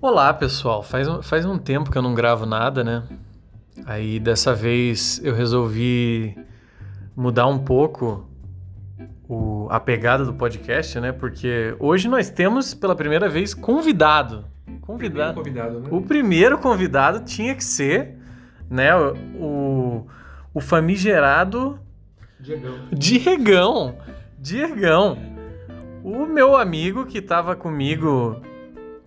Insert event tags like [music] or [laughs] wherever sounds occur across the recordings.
Olá, pessoal. Faz, um- faz um tempo que eu não gravo nada, né? Aí dessa vez eu resolvi mudar um pouco o- a pegada do podcast, né? Porque hoje nós temos pela primeira vez convidado. Convidado. convidado, né? O primeiro convidado tinha que ser, né? O, o, o famigerado Diegão. Diegão. Diegão. O meu amigo que estava comigo,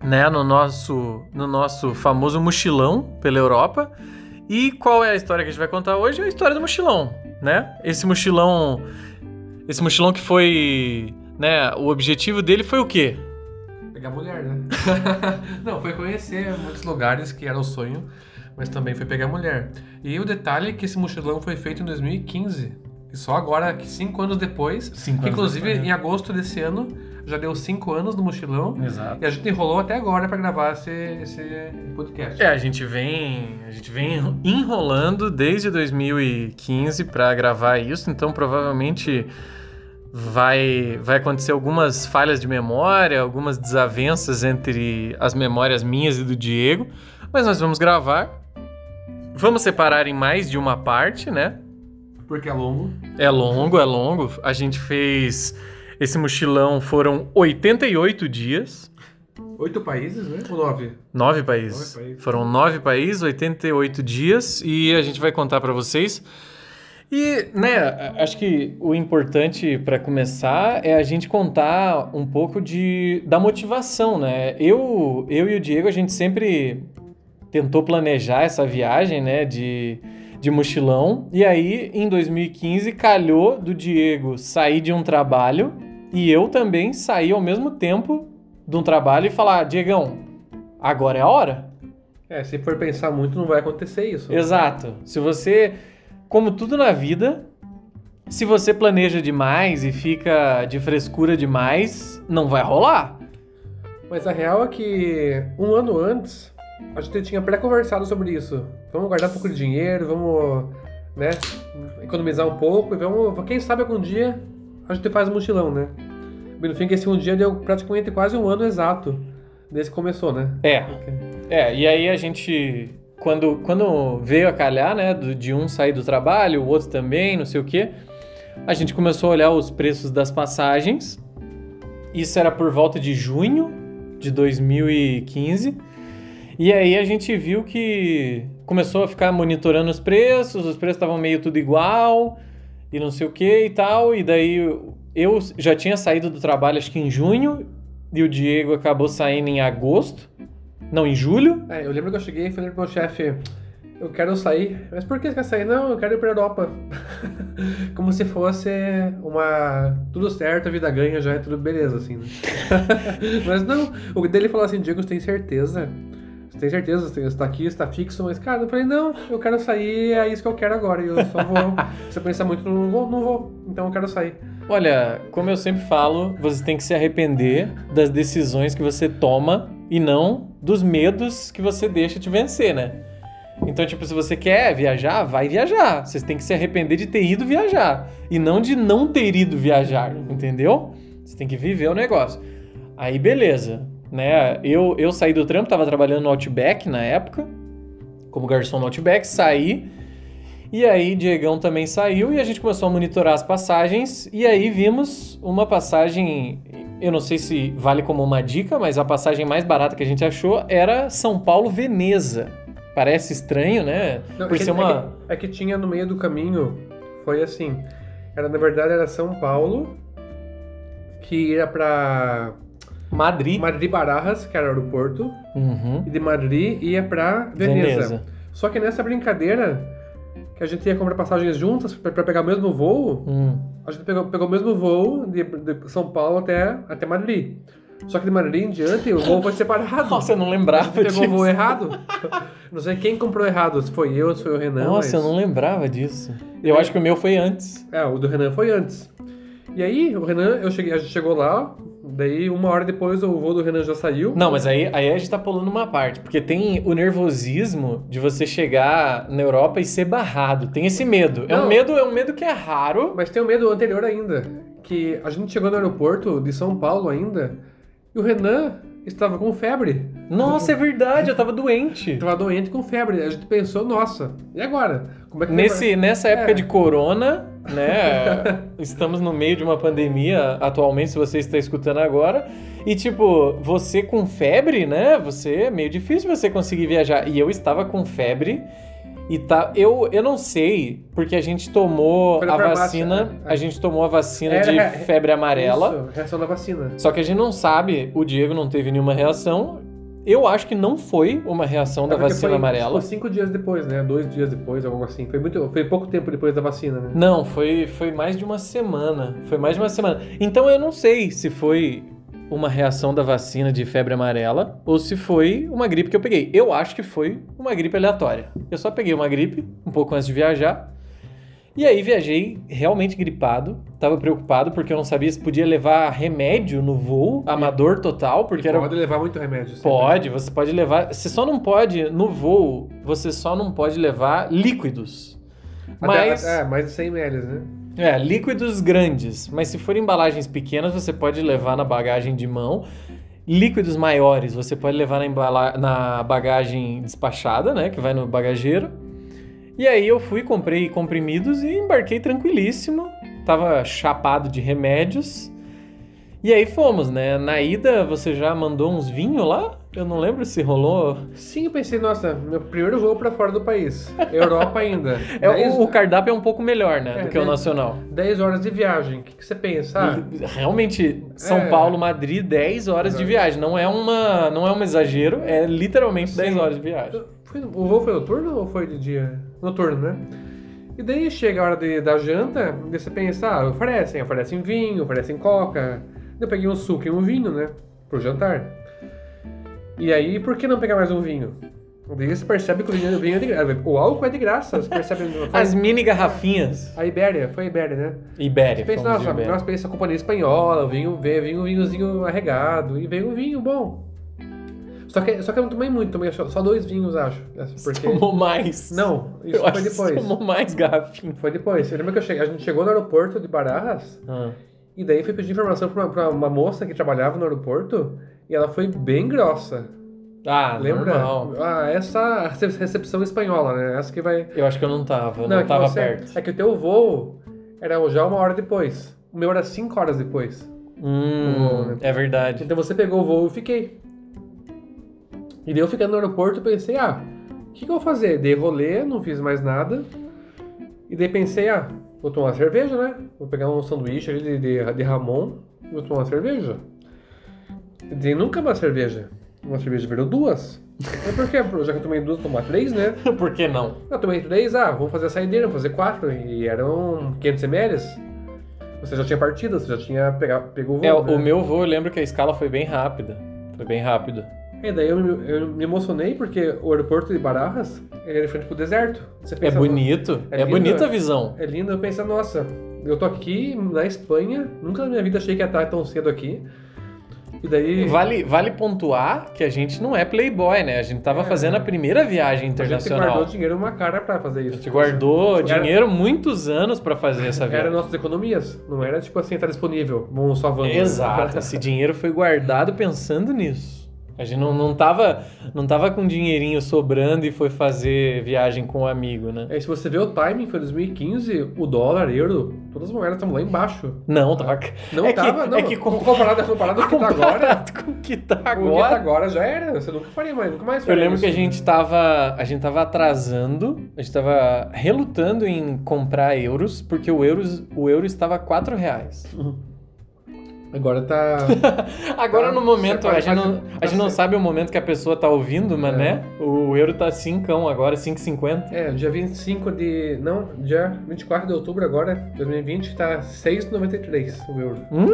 né, no nosso, no nosso famoso mochilão pela Europa. E qual é a história que a gente vai contar hoje? É a história do mochilão, né? Esse mochilão, esse mochilão que foi, né, o objetivo dele foi o quê? Pegar mulher, né? [laughs] não, foi conhecer muitos lugares que era o sonho, mas também foi pegar mulher. E o detalhe é que esse mochilão foi feito em 2015. E só agora, cinco anos depois, Cinco anos inclusive depois, né? em agosto desse ano, já deu cinco anos do mochilão. Exato. E a gente enrolou até agora pra gravar esse, esse podcast. É, a gente vem, a gente vem enrolando desde 2015 para gravar isso, então provavelmente vai vai acontecer algumas falhas de memória, algumas desavenças entre as memórias minhas e do Diego, mas nós vamos gravar. Vamos separar em mais de uma parte, né? Porque é longo. É longo, é longo. A gente fez esse mochilão foram 88 dias. Oito países, né? Ou nove? Nove países. Nove países. Foram nove países, 88 dias e a gente vai contar para vocês. E, né, acho que o importante para começar é a gente contar um pouco de, da motivação, né? Eu, eu e o Diego, a gente sempre tentou planejar essa viagem, né, de, de mochilão. E aí, em 2015, calhou do Diego sair de um trabalho e eu também sair ao mesmo tempo de um trabalho e falar, Diegão, agora é a hora. É, se for pensar muito, não vai acontecer isso. Exato. Se você, como tudo na vida, se você planeja demais e fica de frescura demais, não vai rolar. Mas a real é que um ano antes a gente tinha pré-conversado sobre isso. Vamos guardar um pouco de dinheiro, vamos né, economizar um pouco e vamos. Quem sabe algum dia a gente faz um mochilão, né? No fim que esse um dia deu praticamente quase um ano exato desde que começou, né? É. É, e aí a gente. Quando, quando veio a calhar, né, de um sair do trabalho, o outro também, não sei o quê, a gente começou a olhar os preços das passagens. Isso era por volta de junho de 2015. E aí a gente viu que começou a ficar monitorando os preços, os preços estavam meio tudo igual e não sei o que e tal. E daí eu já tinha saído do trabalho acho que em junho e o Diego acabou saindo em agosto. Não, em julho. É, eu lembro que eu cheguei e falei pro meu chefe, eu quero sair. Mas por que você quer sair? Não, eu quero ir pra Europa. [laughs] Como se fosse uma. Tudo certo, a vida ganha, já é tudo beleza, assim, né? [laughs] mas não, o dele falou assim, Diego, você tem certeza? Tem certeza? Você está aqui, está fixo? Mas, cara, eu falei, não, eu quero sair, é isso que eu quero agora. Eu só vou. [laughs] se eu muito, não vou, não vou. Então eu quero sair. Olha, como eu sempre falo, você tem que se arrepender das decisões que você toma e não dos medos que você deixa te vencer, né? Então, tipo, se você quer viajar, vai viajar. Você tem que se arrepender de ter ido viajar e não de não ter ido viajar, entendeu? Você tem que viver o negócio. Aí, beleza, né? Eu, eu saí do trampo, tava trabalhando no Outback na época, como garçom no Outback, saí. E aí, Diegão também saiu e a gente começou a monitorar as passagens. E aí vimos uma passagem, eu não sei se vale como uma dica, mas a passagem mais barata que a gente achou era São Paulo-Veneza. Parece estranho, né? Não, Por é que- ser uma. É que, é que tinha no meio do caminho, foi assim. Era, na verdade, era São Paulo, que ia pra Madrid. Madrid Barajas, que era o aeroporto, Uhum. e de Madrid ia pra Veneza. Veneza. Só que nessa brincadeira, que a gente ia comprar passagens juntas pra, pra pegar o mesmo voo, Hum. a gente pegou, pegou o mesmo voo de, de São Paulo até, até Madrid. Só que de Madrid em diante, o voo foi separado. [laughs] Nossa, eu não lembrava gente pegou o disso. voo errado. [laughs] Não sei quem comprou errado, se foi eu, se foi o Renan. Nossa, eu mas- não lembrava disso. Eu acho que o meu foi antes. É, o do Renan foi antes. E aí, o Renan, eu cheguei, a gente chegou lá, daí uma hora depois o voo do Renan já saiu. Não, mas aí, aí a gente tá pulando uma parte, porque tem o nervosismo de você chegar na Europa e ser barrado. Tem esse medo. É um medo, é um medo que é raro. Mas tem o medo anterior ainda, que a gente chegou no aeroporto de São Paulo ainda, E o Renan estava com febre. Nossa, é verdade, eu tava doente. Estava doente com febre. A gente pensou, nossa, e agora? Como é que Nesse, nessa época É. de corona, né? [laughs] estamos no meio de uma pandemia atualmente, se você está escutando agora. E tipo, você com febre, né? Você é meio difícil você conseguir viajar. E eu estava com febre. E tá, eu, eu não sei, porque a gente tomou a vacina, né? a gente tomou a vacina Era de re- febre amarela. Isso, reação da vacina. Só que a gente não sabe, o Diego não teve nenhuma reação. Eu acho que não foi uma reação da É porque vacina foi, amarela. Foi cinco dias depois, né? Dois dias depois, algo assim. Foi, muito, foi pouco tempo depois da vacina, né? Não, foi, foi mais de uma semana. Foi mais de uma semana. Então eu não sei se foi uma reação da vacina de febre amarela ou se foi uma gripe que eu peguei. Eu acho que foi uma gripe aleatória. Eu só peguei uma gripe um pouco antes de viajar. E aí viajei realmente gripado. Tava preocupado porque eu não sabia se podia levar remédio no voo, amador total, porque era Pode levar muito remédio. sim, Pode, você pode levar. Você só não pode, no voo, você só não pode levar líquidos. né? Mas. Até, é, mais de 100 ml, né? É, líquidos grandes. Mas se for embalagens pequenas, você pode levar na bagagem de mão. Líquidos maiores, você pode levar na, embala... na bagagem despachada, né? Que vai no bagageiro. E aí eu fui, comprei comprimidos e embarquei tranquilíssimo. Tava chapado de remédios. E aí fomos, né? Na ida, você já mandou uns vinhos lá? Eu não lembro se rolou. Sim, eu pensei, nossa, meu primeiro voo pra fora do país. Europa ainda. [laughs] É, 10, o, cardápio é um pouco melhor, né? É, do que o nacional. 10 horas de viagem. O que, que você pensa? Ah, [laughs] Realmente, São É. Paulo, Madrid, 10 horas de viagem. Não é, uma, não é um exagero, é literalmente 10 Sim. horas de viagem. o voo foi noturno ou foi de dia? Noturno, né? E daí chega a hora de, da janta, e você pensa, ah, oferecem, oferecem vinho, oferecem coca. Eu peguei um suco e um vinho, né? Pro jantar. E aí, por que não pegar mais um vinho? Daí você percebe que o vinho, o vinho é de graça. O álcool é de graça, você percebe. [laughs] As mini garrafinhas. A Ibéria, foi a Ibéria, né? Ibéria. Pensa, fomos de nossa, Ibéria. nós pensa a companhia espanhola, vinho, veio, vinho, um vinhozinho arregado, e veio um vinho bom. Só que, só que eu não tomei muito, tomei só, só dois vinhos, acho. Porque... Tomou mais. Não, isso Eu foi depois. tomou mais garrafinha. Foi depois. Você lembra que eu cheguei, a gente chegou no aeroporto de Bararras, Ah. e daí fui pedir informação pra uma, pra uma moça que trabalhava no aeroporto, e ela foi bem grossa. Ah, Lembra? normal. Ah, essa recep- recepção espanhola, né? Essa que vai... Eu acho que eu não tava, eu não, é tava você- perto. É que o teu voo era já uma hora depois. O meu era cinco horas depois. Hum, voo, né? é verdade. Então você pegou o voo e fiquei. E daí eu ficando no aeroporto, pensei, ah, o que, que eu vou fazer? Dei rolê, não fiz mais nada. E daí pensei, ah, vou tomar uma cerveja, né? Vou pegar um sanduíche ali de, de, de Ramon e vou tomar uma cerveja. E daí nunca uma cerveja. Uma cerveja virou duas. Mas por quê? Já que eu tomei duas, vou tomar três, né? [laughs] Por que não? Eu tomei três, ah, vamos fazer a saideira, vamos fazer quatro. E eram 500 ml. Você já tinha partido, você já tinha pegado, pegou o voo, É, o né? meu voo, eu lembro que a escala foi bem rápida. Foi bem rápido. E daí eu, me- eu me emocionei porque o aeroporto de Barajas é de frente pro deserto. Você É pensa, bonito. É É, lindo, bonita a é. visão. É lindo, eu penso, nossa, eu tô aqui na Espanha, nunca na minha vida achei que ia estar tão cedo aqui. E daí Vale, vale pontuar que a gente não é playboy, né? A gente tava É. fazendo a primeira viagem a gente internacional. guardou dinheiro numa cara pra fazer isso. A gente guardou Era- dinheiro muitos anos pra fazer essa Era viagem. nossas economias, não era tipo assim, tá disponível, vamos só vamos. Exato, [laughs] esse dinheiro foi guardado pensando nisso. A gente não, não, tava, não tava com dinheirinho sobrando e foi fazer viagem com um amigo, né? Aí se você vê o timing, foi 2015, o dólar, euro, todas as moedas estão lá embaixo. Não, tava. Não é tava, que, não. É que com, comparado, comparado com o que tá agora, comparado com o que tá com o que tá agora. agora já era. Você nunca faria mais, nunca mais Eu faria lembro isso. que a gente tava. A gente tava atrasando, a gente tava relutando em comprar euros, porque o euro, o euro estava 4 reais. Agora tá. [laughs] Agora Tá, no momento, a gente, não, a gente não sabe o momento que a pessoa tá ouvindo, mas É. né? O euro tá 5 agora, 5,50. É, dia 25 de. Não, dia 24 de outubro agora, 2020, tá 6,93 o euro. Hum?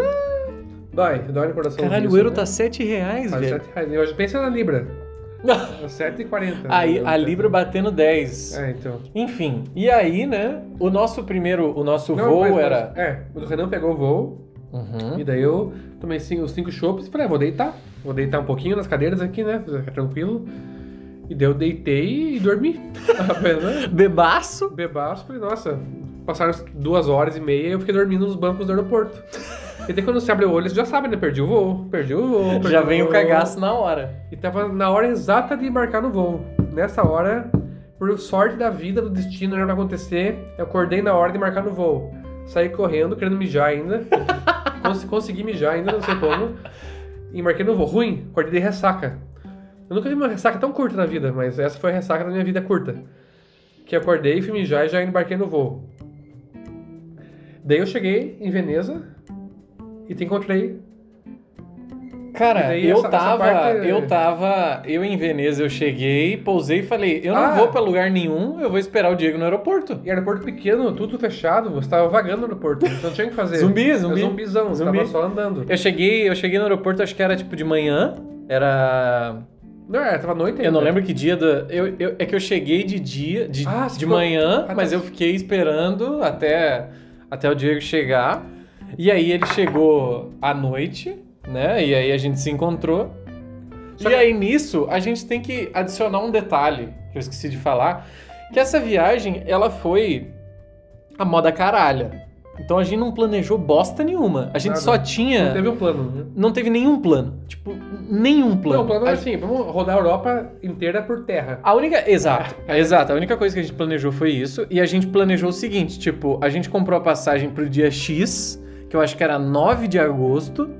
Dói, dói no coração. Caralho, o euro né? tá 7 reais, Tá velho. 7 reais. Eu pensa na Libra. [laughs] Tá 7,40. Aí a Libra batendo 10. É, então. Enfim, e aí, né? O nosso primeiro, o nosso Não, voo mas- era. É, o Renan pegou o voo, Uhum. e daí eu tomei cinco, os cinco chopps e falei, ah, vou deitar. Vou deitar um pouquinho nas cadeiras aqui, né? Ficar tranquilo. E daí eu deitei e dormi. [laughs] [laughs] Bebaço. Bebaço, falei, nossa, passaram duas horas e meia e eu fiquei dormindo nos bancos do aeroporto. E daí quando você abre o olho, você já sabe, né? Perdi o voo, perdi o voo. perdi Já vem o voo. cagaço na hora. E tava na hora exata de embarcar no voo. Nessa hora, por sorte da vida, do destino, não era pra acontecer, eu acordei na hora de embarcar no voo. Saí correndo, querendo mijar ainda. [laughs] Cons consegui mijar ainda, não sei como. E embarquei no voo. Ruim, acordei de ressaca. Eu nunca tive uma ressaca tão curta na vida, mas essa foi a ressaca da minha vida curta. Que acordei, fui mijar e já embarquei no voo. Daí eu cheguei em Veneza e te encontrei. Cara, eu essa- essa tava, parte- eu tava, eu em Veneza, eu cheguei, pousei e falei, eu não Ah. vou pra lugar nenhum, eu vou esperar o Diego no aeroporto. E aeroporto pequeno, tudo fechado, você tava vagando no aeroporto, então não tinha o que fazer. Zumbi, zumbi. É zumbizão, Zumbi. tava só andando. Eu cheguei, eu cheguei no aeroporto, acho que era tipo de manhã, era Não, é, tava noite Eu não ainda. lembro que dia da. Eu, eu- é que eu cheguei de dia, de, Ah, de ficou- manhã, Ah, mas tá. eu fiquei esperando até, até o Diego chegar. E aí ele chegou à noite, né? E aí a gente se encontrou. Só e que- aí nisso a gente tem que adicionar um detalhe que eu esqueci de falar, que essa viagem ela foi a moda caralha. Então a gente não planejou bosta nenhuma. A gente Nada. só tinha Não teve um plano, né? não teve nenhum plano, tipo, nenhum plano. Não, o plano era assim, vamos rodar a Europa inteira por terra. a única. Exato, [laughs] exato. A única coisa que a gente planejou foi isso. E a gente planejou o seguinte: tipo, a gente comprou a passagem pro dia X, que eu acho que era 9 de agosto.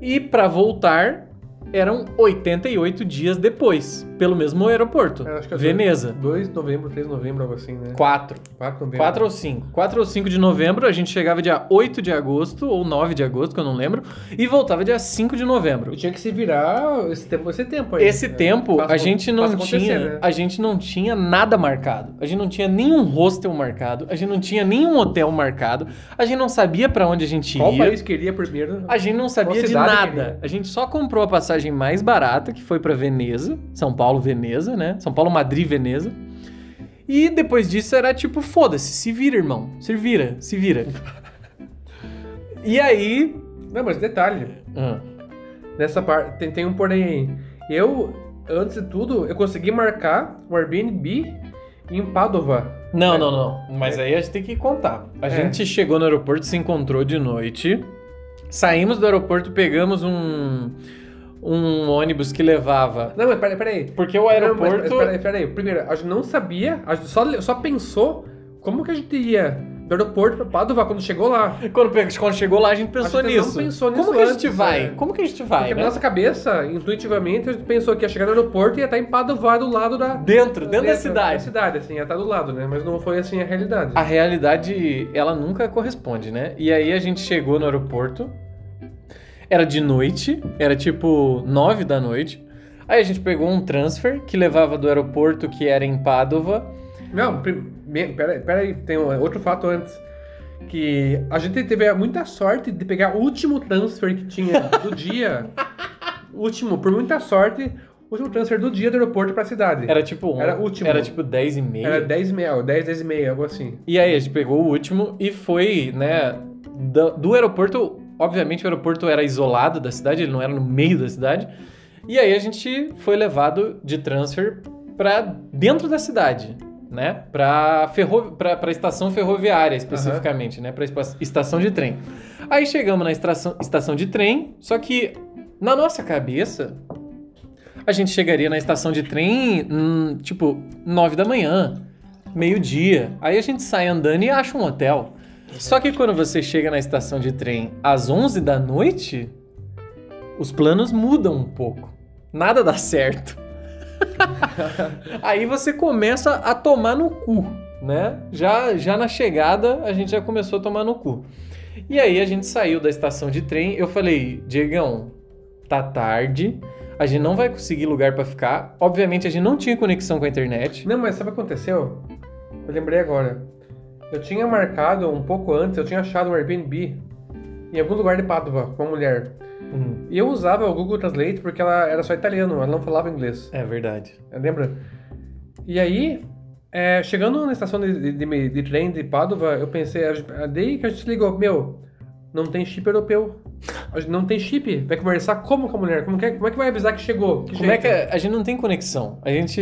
E pra voltar eram 88 dias depois, pelo mesmo aeroporto. Eu acho que é Veneza. 2 de novembro, 3 de novembro, algo assim, né? 4. 4 de novembro. 4 ou 5. 4 ou 5 de novembro, a gente chegava dia 8 de agosto, ou 9 de agosto, que eu não lembro, e voltava dia 5 de novembro. Eu tinha que se virar esse tempo, esse tempo aí. Esse né? tempo Faça- a gente não tinha, né? a gente não tinha nada marcado. A gente não tinha nenhum hostel marcado, a gente não tinha nenhum hotel marcado, a gente não sabia pra onde a gente Qual ia. país queria primeiro? A gente não sabia Qual de nada. queria? A gente só comprou a passagem mais barata, que foi pra Veneza, São Paulo, Veneza, né? São Paulo, Madrid, Veneza. E depois disso era tipo, foda-se, se vira, irmão. Se vira, se vira. e aí, Não, mas detalhe. ah, Nessa parte, tem, tem um porém aí. Eu, antes de tudo, eu consegui marcar o Airbnb em Padova. Não, É. não, não. Mas aí a gente tem que contar. A É. gente chegou no aeroporto, se encontrou de noite. Saímos do aeroporto, pegamos um, um ônibus que levava. Não, mas peraí, peraí. Porque o Não, mas aeroporto. peraí, peraí. Primeiro, a gente não sabia, a gente só, só pensou como que a gente ia do aeroporto pra Padova quando chegou lá. Quando, quando chegou lá, a gente pensou A gente não nisso. pensou nisso Como que a gente antes, vai? é. Como que a gente vai, Porque né? na nossa cabeça, intuitivamente, a gente pensou que ia chegar no aeroporto e ia estar em Padova do lado da... Dentro, dentro da Da cidade. cidade, assim, ia estar do lado, né? Mas não foi assim a realidade. A realidade, ela nunca corresponde, né? E aí a gente chegou no aeroporto. Era de noite, era tipo nove da noite. Aí a gente pegou um transfer que levava do aeroporto que era em Padova. Não, peraí, peraí, tem outro fato antes. Que a gente teve muita sorte de pegar o último transfer que tinha do [laughs] dia. último, por muita sorte, o último transfer do dia do aeroporto pra cidade. Era tipo um, Era último. Era tipo 10 e meia. Era 10 e meia, 10, 10 e meia, algo assim. E aí a gente pegou o último e foi, né, do, do aeroporto. Obviamente o aeroporto era isolado da cidade, ele não era no meio da cidade. E aí a gente foi levado de transfer pra dentro da cidade, né? Pra, ferro, pra estação ferroviária especificamente, né? Pra espa- estação de trem. Aí chegamos na estação, estação de trem, só que na nossa cabeça a gente chegaria na estação de trem, hum, tipo, 9 da manhã, meio-dia. Aí a gente sai andando e acha um hotel. Só que quando você chega na estação de trem às 11 da noite, os planos mudam um pouco. Nada dá certo. [laughs] Aí você começa a tomar no cu, né? Já, já na chegada a gente já começou a tomar no cu. E aí a gente saiu da estação de trem. Eu falei, Diegão, tá tarde. A gente não vai conseguir lugar pra ficar. Obviamente a gente não tinha conexão com a internet. Não, mas sabe o que aconteceu? Eu lembrei agora. Eu tinha marcado um pouco antes, eu tinha achado um Airbnb em algum lugar de Padova com uma mulher. Hum, E eu usava o Google Translate porque ela era só italiano, ela não falava inglês. é verdade. Lembra? E aí, é, chegando na estação de, de, de- de trem de Padova, eu pensei, daí que a gente ligou, meu, Não tem chip europeu. A gente não tem chip. Vai conversar como com a mulher? Como, que, é- como é que vai avisar que chegou? Que Como é jeito? que a, a gente não tem conexão? A gente,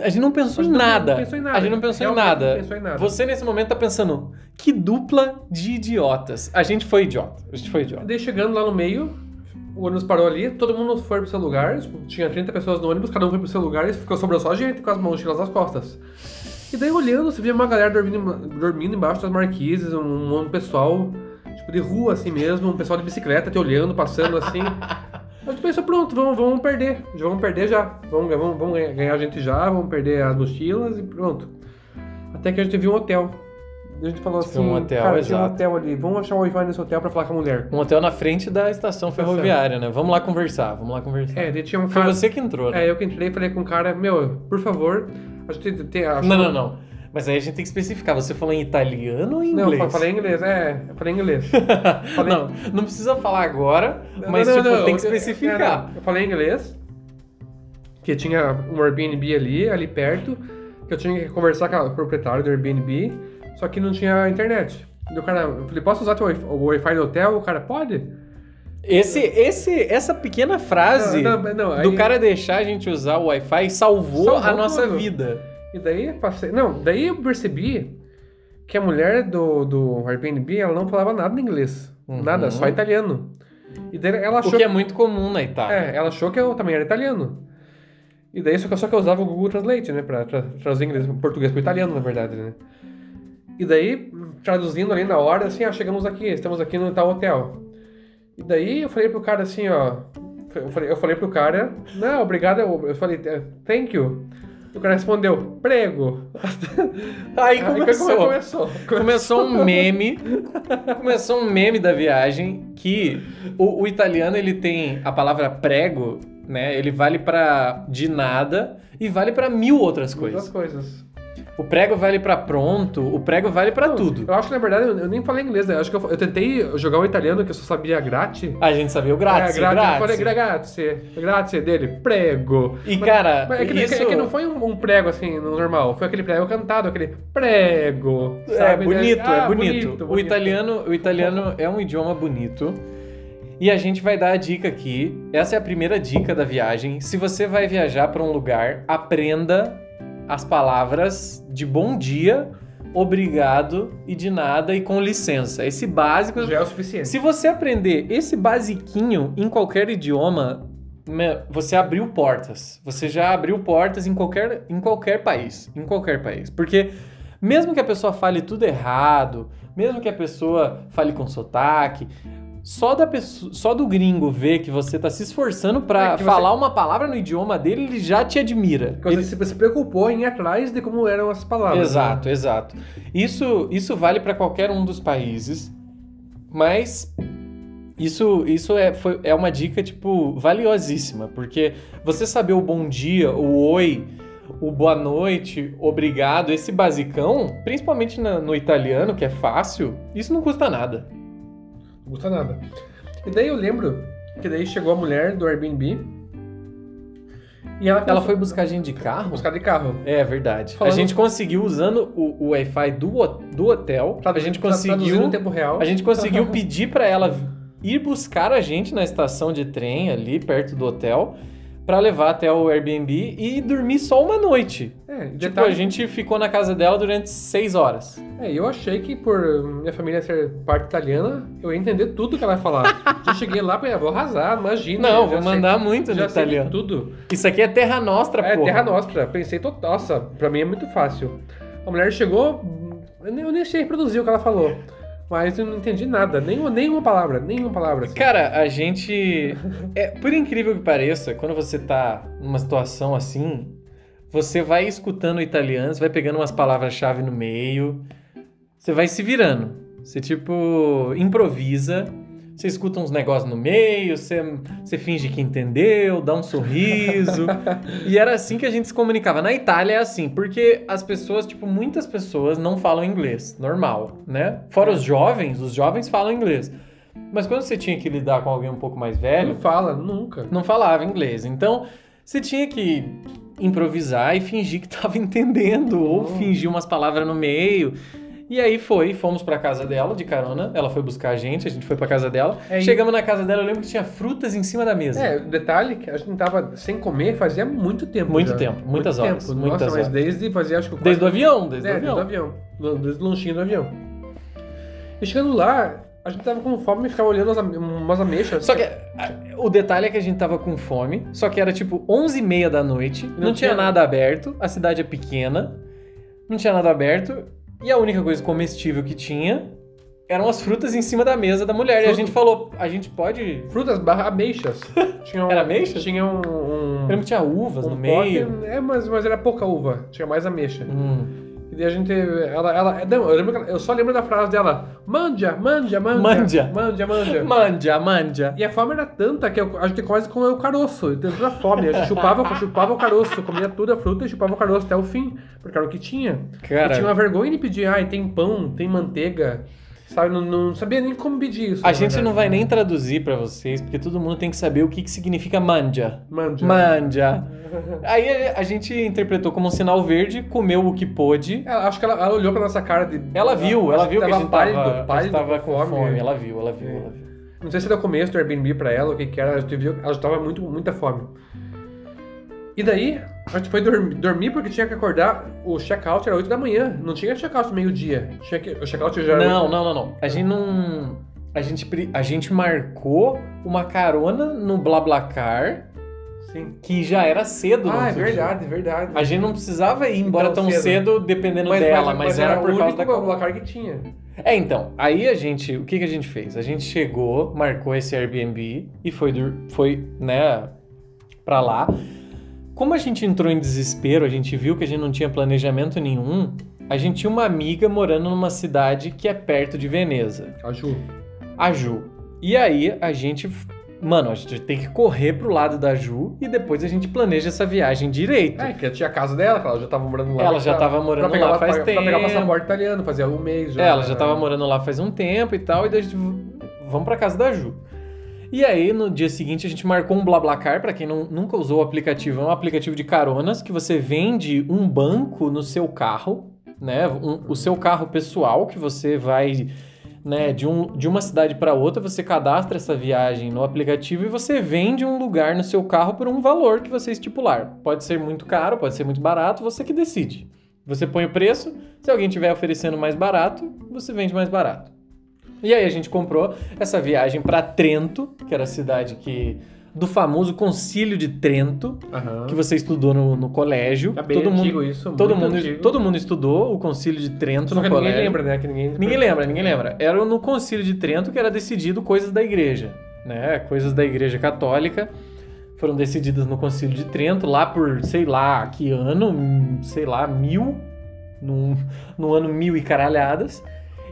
a gente não pensou A em não nada. pensou em nada. A gente não pensou em nada. não pensou em nada. Você nesse momento tá pensando, que dupla de idiotas. A gente foi idiota. A gente foi idiota. Daí chegando lá no meio, o ônibus parou ali, todo mundo foi pro seu lugar, tipo, tinha 30 pessoas no ônibus, cada um foi pro seu lugar e ficou sobrou só a gente com as mochilas nas costas. E daí olhando, você via uma galera dormindo, dormindo embaixo das marquises, um, um pessoal, tipo, de rua assim mesmo, um pessoal de bicicleta te olhando, passando assim. A gente pensou, pronto, vamos, vamos perder, já vamos perder já. Vamos, vamos, vamos ganhar- a gente já, vamos perder as mochilas e pronto. Até que a gente viu um hotel. A gente falou assim, um hotel, cara, um hotel ali, vamos achar um Wi-Fi nesse hotel pra falar com a mulher. Um hotel na frente da estação ferroviária, né? Vamos lá conversar, vamos lá conversar. É, daí tinha um Foi cara. você que entrou, né? É, eu que entrei e falei com o cara, meu, por favor, a gente tem. a- Não, não, não. Mas aí a gente tem que especificar. Você falou em italiano ou em Não, inglês? eu falei em inglês, é, eu falei em inglês. [laughs] Falei- Não, não precisa falar agora, Não, mas não, tipo, não, tem que eu- especificar. não, eu falei em inglês, que tinha um Airbnb ali, ali perto, que eu tinha que conversar com o proprietário do Airbnb, só que não tinha internet. E o cara, eu falei, posso usar teu o Wi-Fi do hotel? O cara, pode? Esse, esse, essa pequena frase Não, não, não, do aí- cara deixar a gente usar o Wi-Fi salvou, Salvou a nossa tudo. vida. E daí passei. Não, daí eu percebi que a mulher do, do Airbnb ela não falava nada em inglês. Uhum. Nada, só italiano. E daí ela O achou. que é muito comum na Itália. É, ela achou que eu também era italiano. E daí só que, só que eu usava o Google Translate, né? Pra tra traduzir inglês, português pro italiano, na verdade, né? E daí, traduzindo ali na hora, assim, ah, chegamos aqui, estamos aqui no tal hotel. E daí eu falei pro cara assim, ó. Eu falei, eu falei pro cara, não, obrigado, eu falei, thank you. O cara respondeu, prego. [laughs] Aí Aí começou. começou. Começou um meme. começou um meme da viagem que o, o italiano ele tem a palavra prego, né? Ele vale pra de nada e vale pra mil outras coisas. coisas. O prego vale pra pronto, o prego vale pra tudo. Eu acho que, na verdade, eu, eu nem falei inglês, né? Eu acho que eu, eu tentei jogar o italiano, que eu só sabia grazie. A gente sabia o grátis, é, grátis. Eu falei grazie, grazie dele, prego. E cara, Mas é que, isso é que não foi um, um prego assim, no normal. Foi aquele prego cantado, aquele prego. sabe? É bonito, Ah, é bonito. O bonito. italiano, o italiano é um idioma bonito. E a gente vai dar a dica aqui. Essa é a primeira dica da viagem. Se você vai viajar para um lugar, aprenda as palavras de bom dia, obrigado e de nada e com licença. Esse básico. Já é o suficiente. Se você aprender esse basiquinho em qualquer idioma, você abriu portas. Você já abriu portas em qualquer, em qualquer país. Em qualquer país. Porque mesmo que a pessoa fale tudo errado, mesmo que a pessoa fale com sotaque, só, da pessoa, só do gringo ver que você tá se esforçando pra É que você- falar uma palavra no idioma dele, ele já te admira. Porque Ele- Você se preocupou em ir atrás de como eram as palavras. né? Exato, exato. Isso, isso vale para qualquer um dos países, mas isso, isso é, foi, é uma dica, tipo, valiosíssima, porque você saber o bom dia, o oi, o boa noite, obrigado, esse basicão, principalmente na- no italiano, que é fácil, isso não custa nada. Não custa nada. E daí eu lembro que daí chegou a mulher do Airbnb e ela, Ela foi buscar a gente de carro? buscar de carro. É verdade. Falando- A gente conseguiu, usando o, o Wi-Fi do, do hotel, a gente conseguiu... em tempo real. A gente conseguiu [laughs] pedir pra ela ir buscar a gente na estação de trem ali perto do hotel pra levar até o Airbnb e dormir só uma noite. É, Tipo, detalhe- a gente ficou na casa dela durante seis horas. É, eu achei que por minha família ser parte italiana, eu ia entender tudo que ela ia falar. [laughs] já cheguei lá e falei, ah, vou arrasar, imagina. Não, vou sei- mandar muito no já sei italiano. tudo. Isso aqui é terra nostra, É, porra. terra nostra. Pensei, nossa, pra mim é muito fácil. A mulher chegou, eu nem, eu nem sei reproduzir o que ela falou. Mas eu não entendi nada, nenhuma, nenhuma palavra, nenhuma palavra. Assim. Cara, a gente. É, por incrível que pareça, quando você tá numa situação assim, você vai escutando o italiano, você vai pegando umas palavras-chave no meio, você vai se virando. Você, tipo, improvisa, você escuta uns negócios no meio, você, você finge que entendeu, dá um sorriso. [laughs] e era assim que a gente se comunicava. Na Itália é assim, porque as pessoas, tipo, muitas pessoas não falam inglês, normal, né? Fora os jovens, os jovens falam inglês. Mas quando você tinha que lidar com alguém um pouco mais velho, Não fala, nunca. não falava inglês. Então, você tinha que improvisar e fingir que tava [laughs] entendendo, ou fingir umas palavras no meio. E aí foi, fomos pra casa dela de carona. Ela foi buscar a gente, a gente foi pra casa dela. É, e- Chegamos na casa dela, eu lembro que tinha frutas em cima da mesa. É, o detalhe que a gente tava sem comer fazia muito tempo. Muito já. tempo, muitas muito horas, Tempo. muitas Nossa, mas horas. desde fazia acho que quase- Desde o avião, desde é, o avião. Desde o avião. Desde o lanchinho do avião. E chegando lá, a gente tava com fome e ficava olhando as umas ameixas. Só que a- o detalhe é que a gente tava com fome, só que era tipo 11h30 da noite, não, Não tinha tinha- nada aberto, a cidade é pequena, não tinha nada aberto, e a única coisa comestível que tinha eram as frutas em cima da mesa da mulher. E a gente falou, a gente pode. Frutas barra ameixas. [laughs] Tinha um, Era ameixas? Tinha um. um Eu lembro que tinha uvas um no meio. pote- é, mas, mas era pouca uva. Tinha mais ameixa. Hum. E daí a gente. Ela. ela não, eu, lembro ela- eu só lembro da frase dela: manja, manja, manja. Manja. Manja, manja. Manja, manja. E a fome era tanta que a gente quase comeu o caroço. Teve toda a fome. A gente chupava, chupava o caroço, comia toda a fruta e chupava o caroço até o fim. Porque era o que tinha. Cara. E tinha uma vergonha de pedir, ai, tem pão, tem manteiga. Sabe, não, não sabia nem como pedir isso. A gente verdade. não vai nem traduzir pra vocês, porque todo mundo tem que saber o que, que significa manja. Manja. Manja. [laughs] Aí a gente interpretou como um sinal verde, comeu o que pôde. Ela, acho que ela, ela olhou pra nossa cara de. Ela viu, ela acho viu que a gente pálido, tava, pálido, tava com fome. fome. Ela viu, ela viu, É. ela viu. Não sei se era o começo do Airbnb pra ela, o que que era, ela já tava muito, muita fome. E daí, a gente foi dormir, dormir porque tinha que acordar, o check-out era 8 da manhã, não tinha check-out meio-dia. O check-out já era Não, não, não, não. A gente não. A gente, a gente marcou uma carona no BlaBlaCar Sim. que já era cedo. Ah, é outro dia. verdade, verdade. A gente não precisava ir embora Tão tão cedo, cedo. dependendo dela, mas, era, por o causa da placar que tinha. É, então, aí a gente, o que, que a gente fez? A gente chegou, marcou esse Airbnb e foi, foi, né, pra lá. Como a gente entrou em desespero, a gente viu que a gente não tinha planejamento nenhum, a gente tinha uma amiga morando numa cidade que é perto de Veneza, A Ju. a Ju. E aí a gente, mano, a gente tem que correr pro lado da Ju e depois a gente planeja essa viagem direito. É, que tinha a casa dela, que ela já tava morando lá. Ela já tava morando pra pegar, lá faz pra, Pra pegar o tempo. passaporte italiano, fazia um mês já. É, ela já tava morando lá faz um tempo e tal, e daí a gente, vamos pra casa da Ju. E aí, no dia seguinte, a gente marcou um BlaBlaCar, pra quem não- nunca usou o aplicativo, é um aplicativo de caronas que você vende um banco no seu carro, né? Um- o seu carro pessoal que você vai, né, de, um, de uma cidade pra outra, você cadastra essa viagem no aplicativo e você vende um lugar no seu carro por um valor que você estipular. Pode ser muito caro, pode ser muito barato, você que decide. Você põe o preço, se alguém estiver oferecendo mais barato, você vende mais barato. E aí a gente comprou essa viagem para Trento, que era a cidade que do famoso Concílio de Trento, Aham. que você estudou no, no colégio. É bem todo antigo mundo, isso, todo mundo, antigo. todo mundo estudou o Concílio de Trento Só no que colégio. ninguém lembra, né? Que ninguém... Ninguém lembra, ninguém lembra. Era no Concílio de Trento que era decidido coisas da igreja, né? Coisas da igreja católica foram decididas no Concílio de Trento lá por, sei lá, que ano, hum, sei lá, mil, no, [laughs] no ano mil e caralhadas.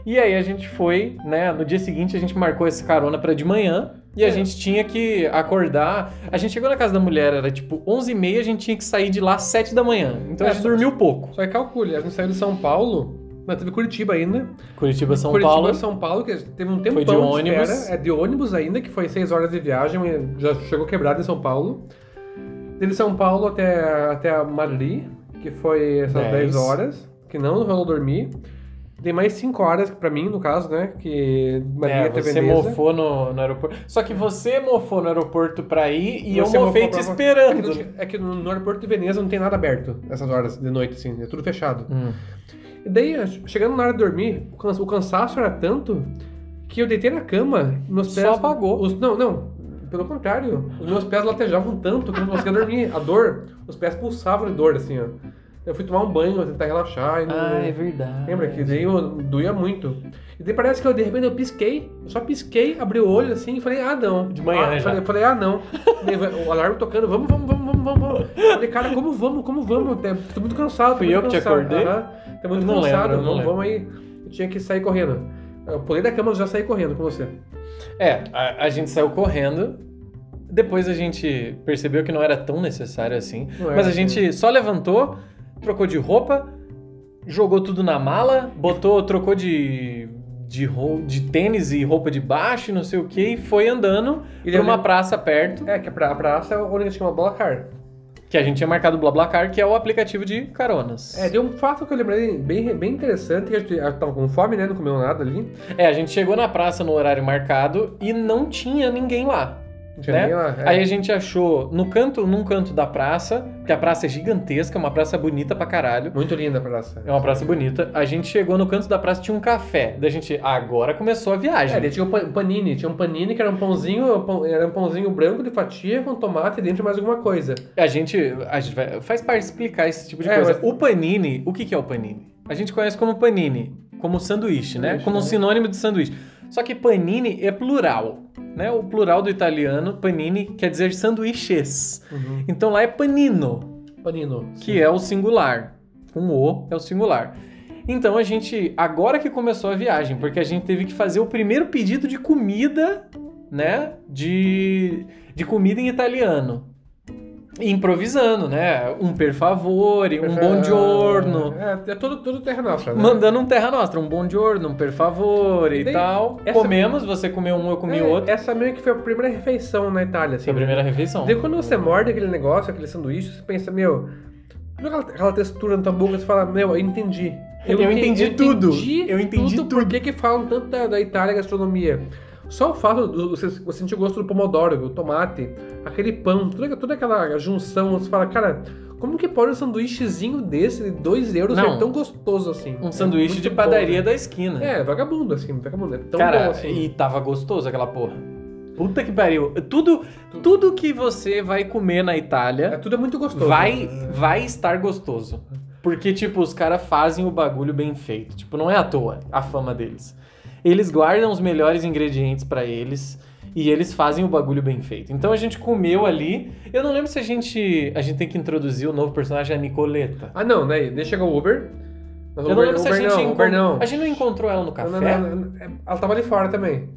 E aí a gente foi, né? No dia seguinte a gente marcou essa carona para de manhã. E a É. gente tinha que acordar. A gente chegou na casa da mulher, era tipo 11h30, a gente tinha que sair de lá às 7 da manhã. Então É, a gente dormiu pouco. Só que calcule, a gente saiu de São Paulo, não, teve Curitiba ainda. Curitiba, São Curitiba, Paulo. São Paulo, que teve um tempão Foi de ônibus. espera. É de ônibus ainda, que foi seis horas de viagem, já chegou quebrado em São Paulo. De São Paulo até, até Madrid, que foi essas Dez. 10 horas, que não rolou dormir. Tem mais 5 horas pra mim, no caso, né? Que Madrid É, até você Veneza. mofou no, no aeroporto. Só que você mofou no aeroporto pra ir e Você eu mofei te esperando. É que, é que no, aeroporto de Veneza não tem nada aberto essas horas de noite, assim, é tudo fechado. Hum. E daí, chegando na hora de dormir, o cansa- o cansaço era tanto que eu deitei na cama e meus Só pés. apagou. Os, não, não. Pelo contrário, os meus pés latejavam tanto que eu não conseguia dormir. A dor, os pés pulsavam de dor, assim, ó. Eu fui tomar um banho, tentar relaxar e não. Ah, é verdade. Lembra que daí eu, doía muito. E daí parece que eu, de repente, eu pisquei. Eu só pisquei, abri o olho assim e falei, ah, não. De manhã, ah, já. Falei, falei, ah, não. O alarme tocando, vamos, vamos, vamos, vamos, vamos. Falei, cara, como vamos, como vamos? Tô tô muito cansado. Fui muito eu que te acordei? Aham. Tô muito não cansado, lembro, não vamos, lembro. vamos aí. Eu tinha que sair correndo. Eu pulei da cama e já saí correndo com você. É, a, a gente saiu correndo. Depois a gente percebeu que não era tão necessário assim. Mas a assim. gente só levantou, trocou de roupa, jogou tudo na mala, botou, trocou de, de, de tênis e roupa de baixo não sei o que, e foi andando E pra uma lembro- praça perto. É, que a pra- a praça é onde tinha uma bola car. Que a gente tinha marcado o BlaBlaCar, que é o aplicativo de caronas. É, tem um fato que eu lembrei bem, bem interessante, que a gente a gente tava com fome, né? Não comeu nada ali. É, a gente chegou na praça no horário marcado e não tinha ninguém lá. Tinha né? é. Aí a gente achou no canto, num canto da praça, porque a praça é gigantesca, uma praça bonita pra caralho. Muito linda a praça. É uma praça bonita. A gente chegou no canto da praça tinha um café. Da gente, agora começou a viagem. É, tinha um pa- panini, tinha um panini que era um pãozinho, pão- era um pãozinho branco de fatia com tomate dentro e mais alguma coisa. A gente, a gente vai- faz parte explicar esse tipo de É, coisa. mas- O panini, o que, que é o panini? A gente conhece como panini, como sanduíche, né? Sanduíche, Como um né? sinônimo de sanduíche. Só que panini é plural, né? O plural do italiano, panini, quer dizer sanduíches. Então lá é panino, Panino. que é o singular. Com o é o singular. Então a gente, agora que começou a viagem, porque a gente teve que fazer o primeiro pedido de comida, né? De, de comida em italiano. Improvisando, né? Um per favore, um buongiorno. É, é tudo, tudo terra nossa, né? Mandando um terra nostra, um buongiorno, um per favore e Daí, tal. Comemos, você comeu um, eu comi É, outro. Essa meio que foi a primeira refeição na Itália, assim. Foi a primeira refeição. Daí quando você morde aquele negócio, aquele sanduíche, você pensa, meu, aquela, aquela textura na tua boca, você fala, meu, eu entendi. Eu entendi tudo. Eu entendi tudo. Por que que falam tanto da, da Itália gastronomia? Só o fato de você, você sentir o gosto do pomodoro, o tomate, aquele pão, toda, toda aquela junção, você fala, cara, como que pode um sanduíchezinho desse de 2 euros Não. ser tão gostoso assim? Um É sanduíche muito de bom, padaria né? da esquina. É, vagabundo, assim, vagabundo. É tão Cara, bom assim. e tava gostoso aquela porra. Puta que pariu. Tudo, tudo que você vai comer na É, Itália tudo é muito gostoso. vai, vai estar gostoso. Porque, tipo, os caras fazem o bagulho bem feito. Tipo, não é à toa a fama deles. Eles guardam os melhores ingredientes pra eles e eles fazem o bagulho bem feito. Então a gente comeu ali. Eu não lembro se a gente. A gente tem que introduzir o novo personagem, a Nicoleta. Ah, não, né? Daí chega o Uber. Mas Eu Uber, não lembro se a Uber gente não, Uber não. A gente não encontrou ela no café? Não, não, não, não. Ela tava ali fora também.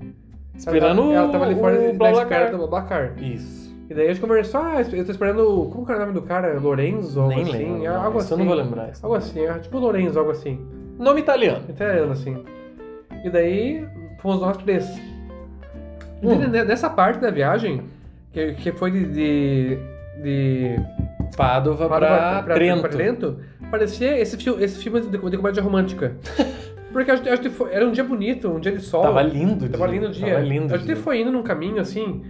Esperando ela, ela tava ali fora o da BlaBlaCar. do BlaBlaCar. Isso. E daí a gente conversou, ah, eu tô esperando. Como que era o nome do cara? Lorenzo? Algo Nem assim? lembro. É, algo assim. eu não vou lembrar. Algo assim, é, tipo Lorenzo, algo assim. Nome italiano. Italiano, assim. E daí fomos nós três. Hum. ne- Nessa parte da viagem, que, que foi de. de, de Padova pra, Trento. Trento, parecia esse, esse filme de, de comédia romântica. [laughs] Porque a gente, a gente foi- era um dia bonito, um dia de sol. Tava lindo. Tava dia. lindo o dia. Lindo. a gente dia. foi indo num caminho assim.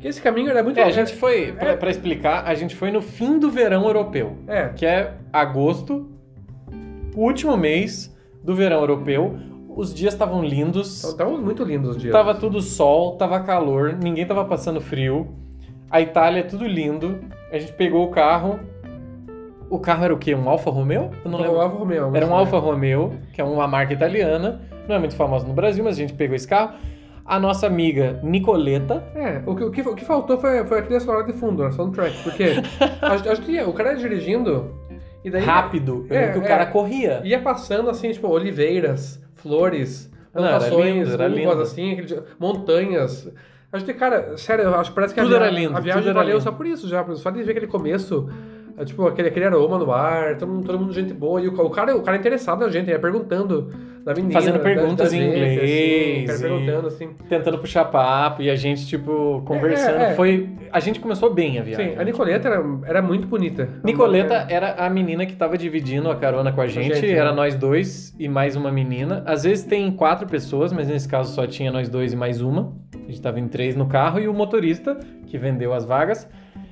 Que esse caminho era muito. É, a gente foi, pra, É. pra explicar, a gente foi no fim do verão europeu, É. que é agosto, o último mês do verão europeu. Os dias estavam lindos, Estavam muito lindos os dias. tava tudo sol, tava calor, ninguém tava passando frio. A Itália é tudo lindo. A gente pegou o carro. O carro era o quê? Um Alfa Romeo? Eu não Era lembro. um Alfa Romeo. Era um assim, Alfa Romeo, que é uma marca italiana, não é muito famosa no Brasil, mas a gente pegou esse carro. A nossa amiga Nicoleta, É, o que, o que, o que faltou foi, foi a trilha sonora de fundo, a soundtrack. Porque a, gente- a gente ia- o cara ia dirigindo e daí rápido, É, que o é. cara corria. ia passando assim, tipo, oliveiras, flores, era plantações, lindo, era uvas, assim, aquele- montanhas. A gente, cara, sério, eu acho que parece que Tudo a, via- era lindo, a viagem valeu lindo. só por isso já, só de ver aquele começo. é, Tipo, aquele, aquele aroma no ar, todo mundo, todo mundo gente boa. E o, o cara, o cara interessado na gente, ele ia perguntando da menina. Fazendo da- perguntas da em gente, inglês Assim, cara e- perguntando assim. tentando puxar papo e a gente, tipo, conversando. É, é. Foi. A gente começou bem a viagem. Sim, a Nicoleta era, era muito bonita. Nicoleta era a menina que tava dividindo a carona com a gente. gente, era né? nós dois e mais uma menina. Às vezes tem quatro pessoas, mas nesse caso só tinha nós dois e mais uma. A gente tava em três no carro e o motorista, que vendeu as vagas.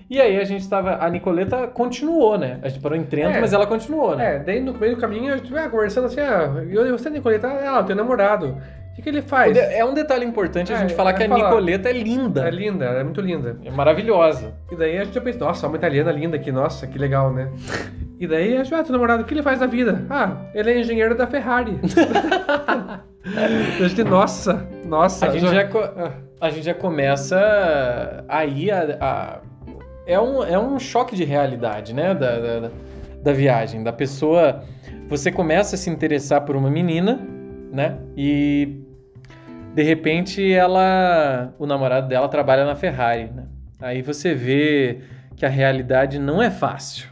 E aí a gente tava. A Nicoleta continuou, né? A gente parou em Trento, É. mas ela continuou, né? É, daí no meio do caminho a gente vai conversando assim, ah, e você, Nicoleta? Ah, eu tenho namorado. O que, que ele faz? de- É um detalhe importante a É, gente falar é que a falar. Nicoleta é linda. É linda, ela é muito linda. É maravilhosa. E daí a gente já pensa, nossa, uma italiana linda aqui, nossa, que legal, né? [laughs] E daí a gente, ah, teu namorado, o que ele faz da vida? Ah, ele é engenheiro da Ferrari. [laughs] a gente, nossa, nossa. A gente já, co- a gente já começa aí a, a- é, um, é um choque de realidade, né? Da, da, da- viagem. Da pessoa. Você começa a se interessar por uma menina, né? E de repente ela. O namorado dela trabalha na Ferrari, né? Aí você vê que a realidade não é fácil.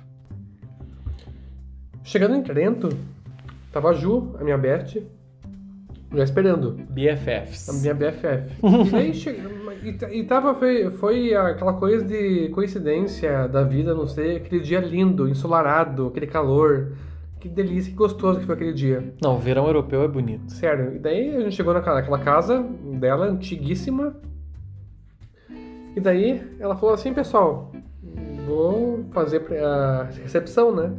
Chegando em Trento, tava a Ju, a minha Beth, Já esperando. A BFFs. minha BFF. e daí che... e, e tava, foi, foi aquela coisa de coincidência da vida, não sei, aquele dia lindo, ensolarado, aquele calor. Que delícia, que gostoso que foi aquele dia. Não, o verão europeu é bonito. Sério. E daí a gente chegou naquela, naquela casa dela, antiguíssima. E daí ela falou assim, pessoal, vou fazer a recepção, né?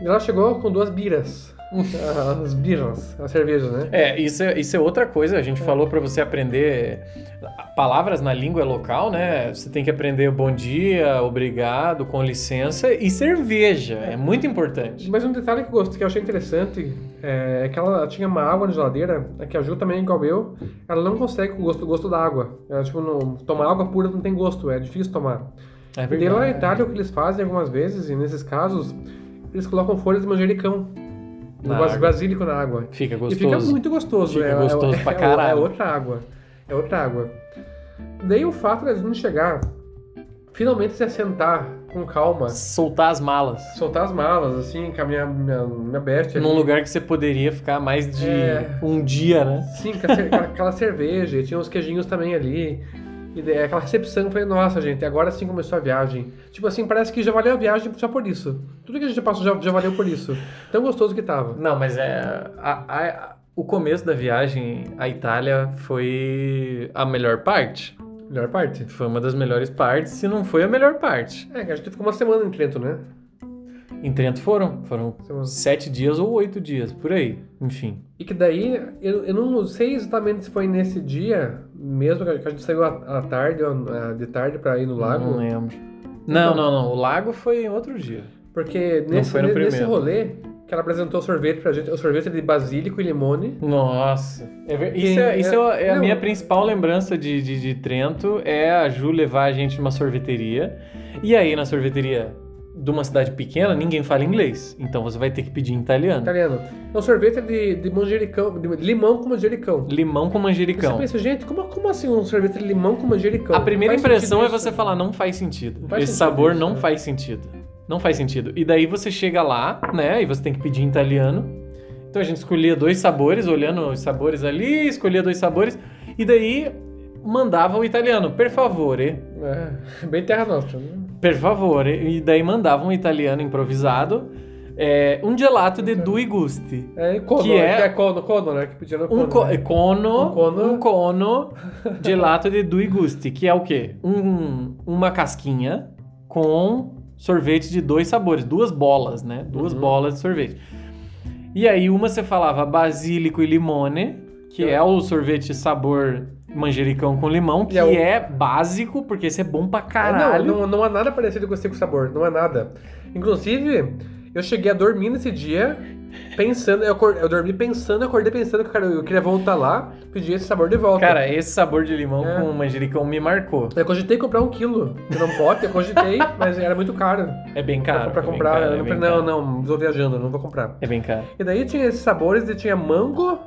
E ela chegou com duas biras. As birras, as cervejas, né? É, isso é, isso é outra coisa. A gente falou pra você aprender palavras na língua local, né? Você tem que aprender bom dia, obrigado, com licença e cerveja. É muito importante. Mas um detalhe que eu, gostei, que eu achei interessante é, é que ela tinha uma água na geladeira, é que a Ju também, igual eu, ela não consegue o gosto, o gosto da água. Ela, tipo, não, tomar água pura não tem gosto, é difícil tomar. É E daí lá na verdade. Itália, o que eles fazem algumas vezes, e nesses casos, eles colocam folhas de manjericão. Bas- água. basílico na água. Fica E gostoso. fica muito gostoso. Fica é, gostoso é, pra é- caralho. É outra água. É outra água. Daí o fato de gente chegar, finalmente se assentar com calma, Soltar as malas. soltar as malas, assim, com a minha, minha, minha bestia. Num ali. lugar que você poderia ficar mais de É. um dia, né? Sim, com aquela, aquela cerveja, e tinha uns queijinhos também ali. E daí aquela recepção, eu falei, nossa, gente, agora sim começou a viagem. Tipo assim, parece que já valeu a viagem só por isso. Tudo que a gente passou já, já valeu por isso. Tão gostoso que tava. Não, mas é. a- a- o começo da viagem à Itália foi a melhor parte. Melhor parte. Foi uma das melhores partes, se não foi a melhor parte. É, que a gente ficou uma semana em Trento, né? Em Trento foram. Foram Semana. sete dias ou oito dias, por aí. Enfim. E que daí, eu, eu não sei exatamente se foi nesse dia, mesmo que a gente saiu à à tarde, ou, ah, de tarde pra ir no lago. Não lembro. Não, não, não. O lago foi em outro dia. Porque nesse, foi no nesse primeiro. rolê, que ela apresentou o sorvete pra gente, o sorvete de basílico e limone. Nossa. É Isso, é, isso é, é a não. minha principal lembrança de, de, de Trento, é a Ju levar a gente numa sorveteria. E aí, na sorveteria de uma cidade pequena, ninguém fala inglês. Então você vai ter que pedir em italiano. Italiano. É um sorvete de, de manjericão, de limão com manjericão. Limão com Você manjericão. pensa, gente, como, como assim um sorvete de limão com manjericão? A primeira impressão é você falar, não faz sentido. Não faz Esse sentido sabor isso, não né? faz sentido. Não faz sentido. E daí você chega lá, né? E você tem que pedir em italiano. Então a gente escolhia dois sabores, olhando os sabores ali, escolhia dois sabores. E daí mandava o italiano, per favore. É, bem terra nostra, né? Per favore. E daí mandava um italiano improvisado. é, um gelato de due gusti. É, cono, Que é- que é cono, cono, né? Que Um cono. co- né? cono, Um cono. um cono gelato de due gusti, que é o quê? Um, uma casquinha com sorvete de dois sabores, duas bolas, né? Duas Uhum. bolas de sorvete. E aí uma você falava basílico e limone, que é o sorvete sabor manjericão com limão, que é o- é básico, porque esse é bom pra É, caralho. não, não, não há nada parecido com esse com sabor, não é nada. Inclusive, eu cheguei a dormir nesse dia pensando, eu, acor- eu dormi pensando, acordei pensando que cara, eu queria voltar lá, pedir esse sabor de volta. Cara, esse sabor de limão É. com manjericão me marcou. eu cogitei comprar um quilo, que não pode, eu [laughs] cogitei, mas era muito caro. É bem caro. pra é comprar, caro, eu é não, falei, não, caro. não, estou viajando, não vou comprar. É bem caro. E daí tinha esses sabores, e tinha mango,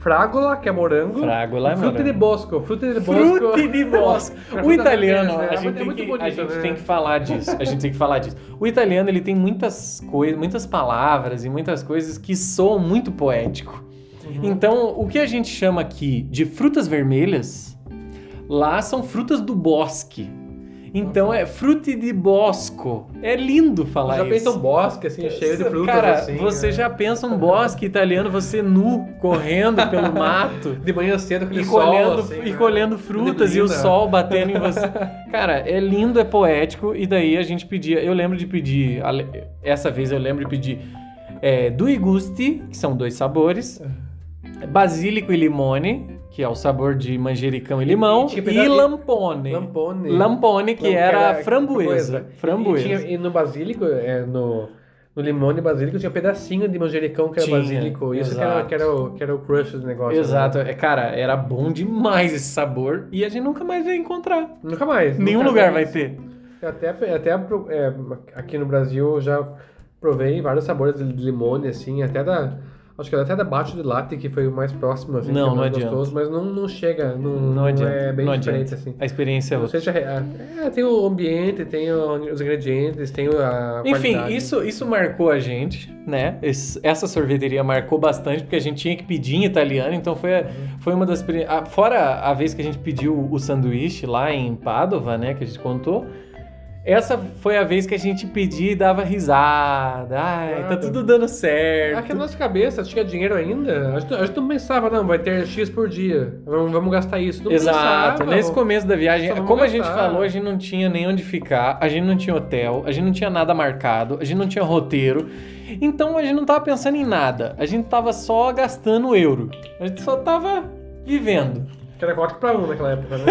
frágola, que é morango, Frágola é e fruta de morango. bosco, fruta de bosco. Frutti [laughs] di bosco. É O italiano, a É gente, muito- tem que, a bonito, gente né? tem que falar [laughs] disso. A gente tem que falar disso. O italiano, ele tem muitas coisas, muitas palavras e muitas coisas que soam muito poético. Uhum. Então, o que a gente chama aqui de frutas vermelhas, lá são frutas do bosque. Então é frutti di bosco. É lindo falar Já isso. pensa um bosque, assim, cheio de frutas, Cara, assim. você né? já pensa um bosque italiano, você nu, correndo pelo [laughs] mato. De manhã cedo, aquele E sol, colhendo, assim, e né? colhendo frutas e o sol batendo em você. [laughs] Cara, é lindo, é poético. E daí a gente pedia. Eu lembro de pedir. Essa vez eu lembro de pedir é, Due Gusti, que são dois sabores. Basílico e limone, que é o sabor de manjericão e limão. E, pedaço- lampone. Lampone. Lampone, que Lam- era framboesa. E, Framboesa. tinha- e no basílico, é, no, no limão e basílico, tinha um pedacinho de manjericão que era Tinha, basílico. Isso que era, que, era o, que era o crush do negócio. Exato, né? cara, era bom demais esse sabor e a gente nunca mais vai encontrar. Nunca mais. Nenhum nunca lugar mais. vai ter. Até, até é, aqui no Brasil eu já provei vários sabores de limone, assim, até da Acho que até da Bate de Latte, que foi o mais próximo, assim, Não, que é não mais adianta. gostoso, mas não, não chega, não, Não, não adianta. é bem não diferente, adianta. assim. A experiência é Não outra. se é, é, tem o ambiente, tem os ingredientes, tem a Enfim, qualidade. isso, isso marcou a gente, né? Esse- essa sorveteria marcou bastante, porque a gente tinha que pedir em italiano, então foi, a- foi uma das... a- Fora a vez que a gente pediu o sanduíche lá em Padova, né? Que a gente contou. Essa foi a vez que a gente pedia e dava risada. Ai, tá Nada. tudo dando certo. Aqui na nossa cabeça tinha dinheiro ainda. A gente, a gente não pensava, não, vai ter X por dia. Vamos, vamos gastar isso. Não Exato. pensava, Nesse começo da viagem, como a gente falou, a gente não tinha nem onde ficar, a gente não tinha hotel, a gente não tinha nada marcado, a gente não tinha roteiro. Então a gente não tava pensando em nada. A gente tava só gastando euro. A gente só tava vivendo. Que era 4 pra 1 naquela época, né?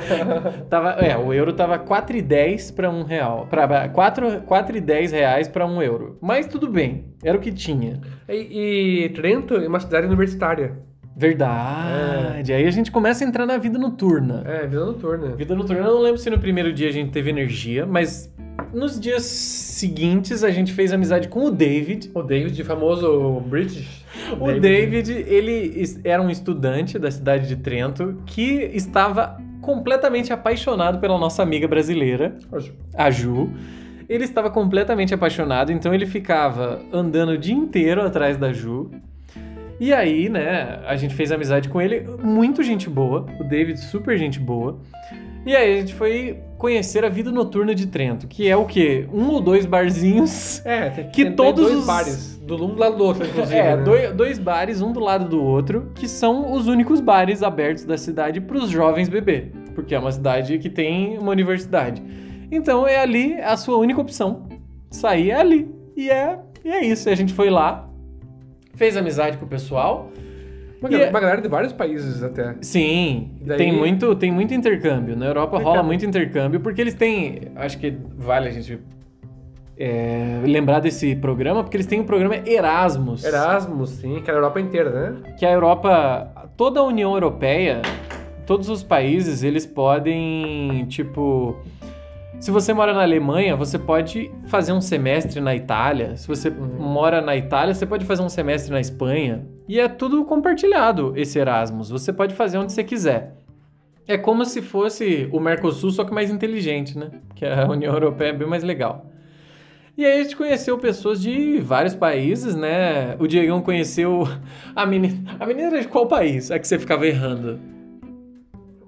[laughs] Tava, é, o euro tava 4,10 para um real. Pra, 4, 4,10 reais para um euro. Mas tudo bem, era o que tinha. e, e Trento é uma cidade universitária. Verdade. Aí a gente começa a entrar na vida noturna. É, vida noturna. Vida noturna, eu não lembro se no primeiro dia a gente teve energia, mas nos dias seguintes a gente fez amizade com o David. O David, famoso British. O David, ele es- era um estudante da cidade de Trento que estava completamente apaixonado pela nossa amiga brasileira, Hoje. a Ju. Ele estava completamente apaixonado, então ele ficava andando o dia inteiro atrás da Ju. E aí, né, a gente fez amizade com ele, muito gente boa, o David super gente boa. E aí a gente foi conhecer a vida noturna de Trento, que é o quê? Um ou dois barzinhos. É, tem [laughs] Que tem todos dois os- bares. Do um do lado do outro, inclusive. É, né? dois, dois bares, um do lado do outro, que são os únicos bares abertos da cidade para os jovens beber, porque é uma cidade que tem uma universidade. Então é ali a sua única opção. Sair é ali. E é, e é isso. A gente foi lá, fez amizade com o pessoal. Uma, E galera, é- uma galera de vários países até. Sim, daí- tem, muito, tem muito intercâmbio. Na Europa rola muito intercâmbio, porque eles têm. Acho que vale a gente é, lembrar desse programa, porque eles têm o programa Erasmus. Erasmus, sim, que era a Europa inteira, né? que a Europa, toda a União Europeia, todos os países, eles podem, tipo, se você mora na Alemanha, você pode fazer um semestre na Itália. Se você Uhum. mora na Itália, você pode fazer um semestre na Espanha. E é tudo compartilhado esse Erasmus. Você pode fazer onde você quiser. É como se fosse o Mercosul, só que mais inteligente, né? Que a União Europeia é bem mais legal. E aí a gente conheceu pessoas de vários países, né? O Diegão conheceu a menina. A menina era de qual país? A que você ficava errando.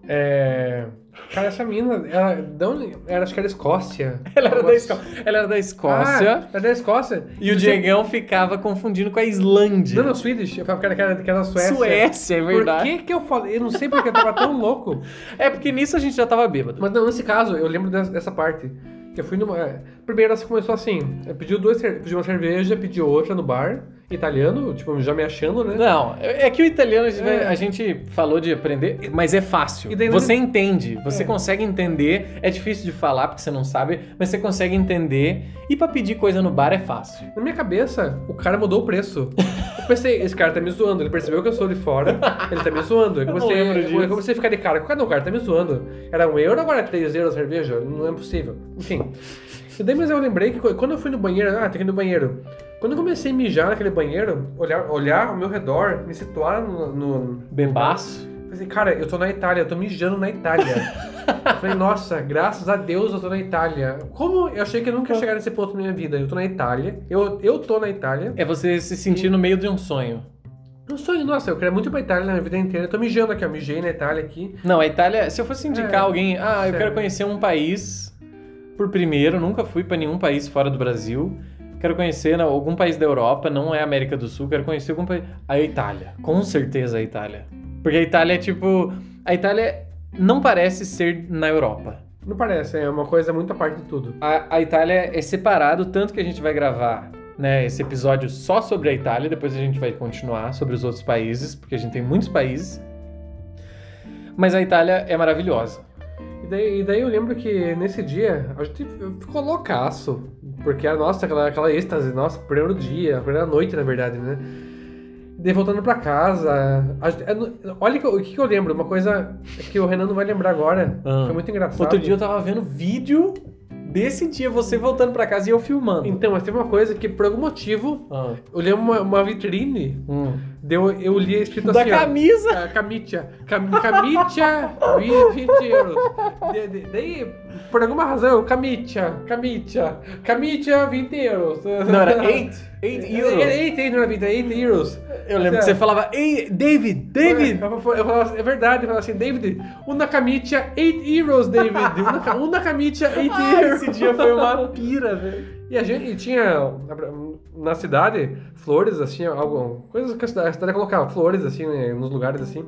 É... Cara, essa menina, ela, onde? Era, acho que era Escócia. [laughs] Ela era da, Nossa. Escó... Ela era da Escócia. Ah, era da Escócia. e o Você- Diegão ficava confundindo com a Islândia. Não, não, Swedish. Eu falava que era, que era, que era Suécia. Suécia, é verdade. Por que que eu falei? Eu não sei porque eu tava tão louco. [laughs] É porque nisso a gente já tava bêbado. Mas não, nesse caso, eu lembro dessa, dessa parte. Que eu fui numa. É, Primeiro ela começou assim: é, pediu, duas, pediu uma cerveja, pediu outra no bar, italiano, tipo, já me achando, né? Não, é que o italiano a gente, É. a gente falou de aprender, mas é fácil. Daí você entende, você É. consegue entender. É difícil de falar porque você não sabe, mas você consegue entender. E pra pedir coisa no bar é fácil. Na minha cabeça, o cara mudou o preço. Eu pensei, esse cara tá me zoando. Ele percebeu que eu sou de fora, ele tá me zoando. Eu comecei, lembro eu disso. comecei a ficar de cara. Não, o cara tá me zoando. Era um euro, agora é 3 euros a cerveja? Não é possível. Enfim. E daí, mas eu lembrei que quando eu fui no banheiro, ah, tem que ir no banheiro. Quando eu comecei a mijar naquele banheiro, olhar, olhar ao meu redor, me situar no. no Bebaço. Pensei, cara, eu tô na Itália, eu tô mijando na Itália. Eu [laughs] Falei, nossa, graças a Deus eu tô na Itália. Como eu achei que eu nunca ia chegar nesse ponto na minha vida? Eu tô na Itália, eu, eu tô na Itália. É você se sentir no meio de um sonho. Não sonho, nossa, eu quero muito ir pra Itália na minha vida inteira. Eu tô mijando aqui, ó, mijei na Itália aqui. Não, a Itália, se eu fosse indicar É, alguém, ah, eu sério. quero conhecer um país por primeiro, nunca fui pra nenhum país fora do Brasil. Quero conhecer né, algum país da Europa, não é América do Sul, quero conhecer algum país. A Itália, com certeza a Itália. Porque a Itália é tipo. A Itália não parece ser na Europa. Não parece, é uma coisa muito à parte de tudo. A, a Itália é separado, tanto que a gente vai gravar né, esse episódio só sobre a Itália, depois a gente vai continuar sobre os outros países, porque a gente tem muitos países. Mas a Itália é maravilhosa. E daí, e daí eu lembro que nesse dia a gente ficou loucaço. Porque, nossa, aquela, aquela êxtase, nossa, primeiro dia, primeira noite, na verdade, né? E daí voltando pra casa. a é olha o que, que eu lembro, uma coisa que o Renan não vai lembrar agora. Ah. Foi muito engraçado. Outro dia eu tava vendo vídeo desse dia, você voltando pra casa e eu filmando. Então, mas teve uma coisa que, por algum motivo, Ah. eu li uma, uma vitrine, Hum. Deu, eu li escrito Da assim, ó, camisa. a Camitia. Cam, camitia, 20 euros. De- de- daí, por alguma razão, eu, Camitia, Camitia, Camitia, 20 euros. Não, era [laughs] 8. 8 Era euros. 8, 8, não era 20, 8 euros. Eu lembro que você falava, ei, David, David. Eu, eu, eu falava, é verdade, eu falava assim, David, uma camitia, 8 euros, David. Uma, uma camitia, 8 Ah, euros. esse dia foi uma [laughs] pira, velho. E a gente tinha na cidade flores, assim, algo, coisas que a cidade, a cidade colocava, flores, assim, né, nos lugares assim.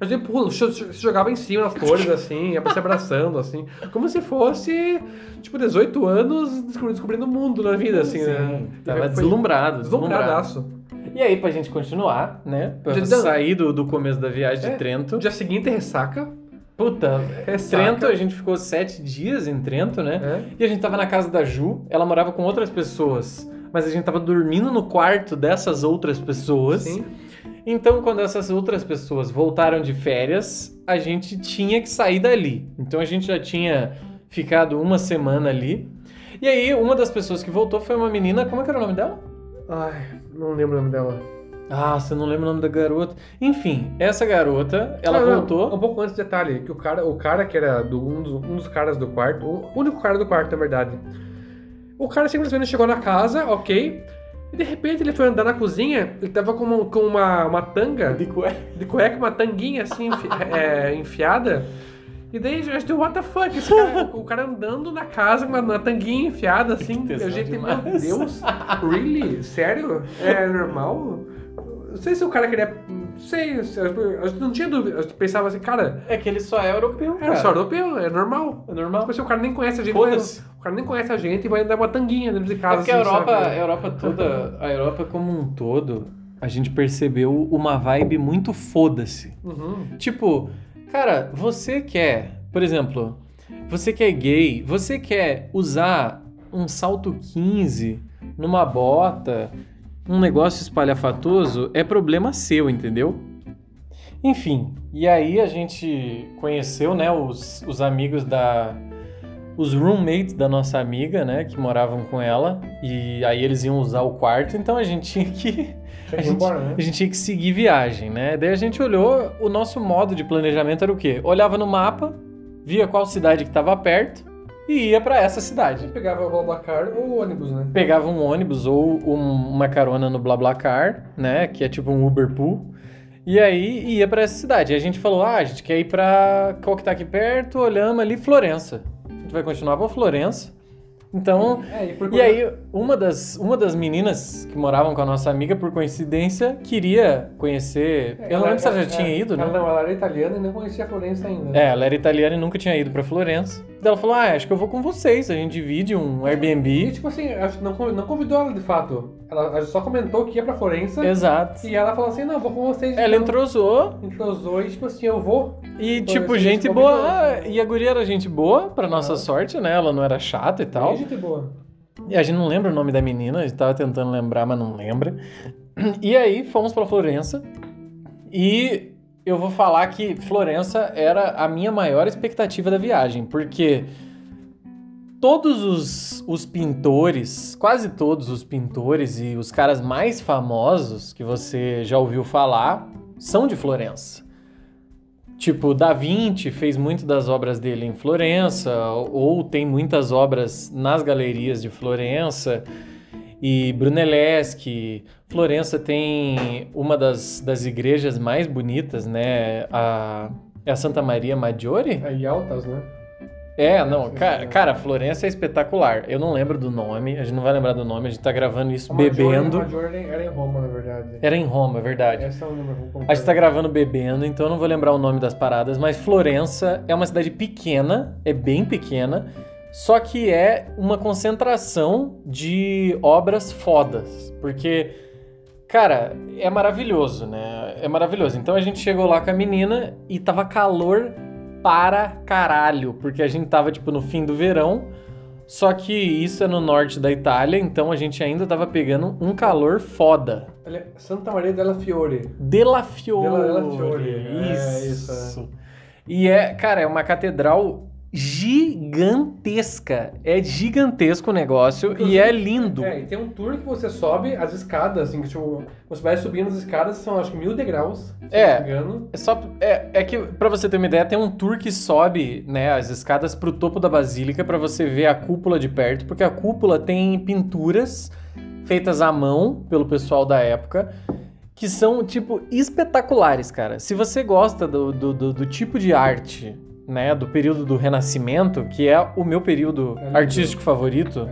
A gente pula, se jogava em cima das flores, assim, ia se abraçando, assim, como se fosse, tipo, 18 anos descobri- descobrindo o mundo na vida, assim, né? Tava E foi deslumbrado, deslumbrado. Deslumbradaço. E aí, pra gente continuar, né? Pra Já- sair do, do começo da viagem de É, Trento. No dia seguinte, ressaca. Puta, Ressaca. Trento, a gente ficou sete dias em Trento, né? É. E a gente tava na casa da Ju, ela morava com outras pessoas, mas a gente tava dormindo no quarto dessas outras pessoas. Sim. Então, quando essas outras pessoas voltaram de férias, a gente tinha que sair dali. Então, a gente já tinha ficado uma semana ali. E aí, uma das pessoas que voltou foi uma menina, como é que era o nome dela? Ai, não lembro o nome dela. Ah, você não lembra o nome da garota. Enfim, essa garota, ela Não, não, voltou. Um pouco antes, detalhe, que o cara, o cara que era do, um, dos, um dos caras do quarto, o único cara do quarto, na verdade. O cara simplesmente chegou na casa, ok. E de repente ele foi andar na cozinha, ele tava com uma, com uma, uma tanga De cueca. de cueca, uma tanguinha assim, enfi- [laughs] é, enfiada. E daí a gente deu, what the fuck? Esse cara, o, cara andando na casa com uma, tanguinha enfiada assim. tesão a gente, meu. Deus, really? Sério? É normal? Não sei se o cara queria. Não sei, se- a gente não tinha dúvida. A gente pensava assim, cara, É que ele só é europeu, é cara. só europeu, é normal. É normal. Tipo assim, o cara nem conhece a gente. Vai- O cara nem conhece a gente e vai andar uma tanguinha dentro de É casa. porque a assim, Europa, sabe? a Europa toda, a Europa como um todo, a gente percebeu uma vibe muito foda-se. Uhum. Tipo, cara, você quer, por exemplo, você que é gay, você quer usar um salto 15 numa bota, um negócio espalhafatoso, é problema seu, entendeu? Enfim, e aí a gente conheceu, né, os, os amigos da. Os roommates da nossa amiga, né, que moravam com ela, e aí eles iam usar o quarto, então a gente tinha que a gente, embora, né? a gente tinha que seguir viagem, né? Daí a gente olhou, o nosso modo de planejamento era o quê? Olhava no mapa, via qual cidade que estava perto e ia pra essa cidade. Pegava o Blablacar ou o ônibus, né? Pegava um ônibus ou um- uma carona no BlaBlaCar, né? Que é tipo um Uber Pool. E aí ia pra essa cidade. E a gente falou: ah, a gente quer ir pra. Qual que tá aqui perto? Olhamos ali, Florença. A gente vai continuar pra Florença. Então, É, e, e aí, uma das, uma das meninas que moravam com a nossa amiga, por coincidência, queria conhecer. eu não lembro se ela já tinha ido, né? Ela, não, ela era italiana e não conhecia Florença ainda. É, ela era italiana e nunca tinha ido pra Florença. Ela falou: Ah, acho que eu vou com vocês. A gente divide um E Airbnb. tipo assim, acho que não, não convidou ela de fato. Ela, só comentou que ia pra Florença. Exato. E ela falou assim: não, vou com vocês. Ela então. entrosou Entrosou e tipo assim, eu vou. e, Então, tipo, esse gente gente boa. Ah, e a guria era gente boa, pra nossa Ah. sorte, né? Ela não era chata e tal. Bem gente boa. E a gente não lembra o nome da menina, a gente tava tentando lembrar, mas não lembra. E aí fomos pra Florença. E eu vou falar que Florença era a minha maior expectativa da viagem, porque todos os, os pintores, quase todos os pintores e os caras mais famosos que você já ouviu falar são de Florença. Tipo, Da Vinci fez muito das obras dele em Florença, ou tem muitas obras nas galerias de Florença. E Brunelleschi, Florença tem uma das, das igrejas mais bonitas, né? A, é a Santa Maria Maggiore? Aí altas, né? É, não, cara, cara, Florença é espetacular. Eu não lembro do nome, a gente não vai lembrar do nome, a gente tá gravando isso A bebendo. A Maggiore era em Roma, na verdade. Era em Roma, é verdade. Essa eu lembro. vou A gente tá gravando bebendo, então eu não vou lembrar o nome das paradas, mas Florença é uma cidade pequena, é bem pequena, só que é uma concentração de obras fodas, porque, cara, é maravilhoso, né? É maravilhoso. Então a gente chegou lá com a menina e tava calor para caralho, porque a gente tava, tipo, no fim do verão, só que isso é no norte da Itália, então a gente ainda tava pegando um calor foda. Olha, Santa Maria della Fiore. Della Fiore. Della Fiore, é, Isso. isso, E é, cara, é uma catedral gigantesca. É gigantesco o negócio e Inclusive, é lindo. É, e tem um tour que você sobe as escadas, assim, que tipo, você vai subindo as escadas, são acho que mil degraus, se É. não me engano. É só é, é que pra você ter uma ideia, tem um tour que sobe, né, as escadas pro topo da basílica pra você ver a cúpula de perto, porque a cúpula tem pinturas feitas à mão pelo pessoal da época. Que são, tipo, espetaculares, cara. Se você gosta do, do, do- do tipo de arte, né, do período do Renascimento, que é o meu período É artístico favorito,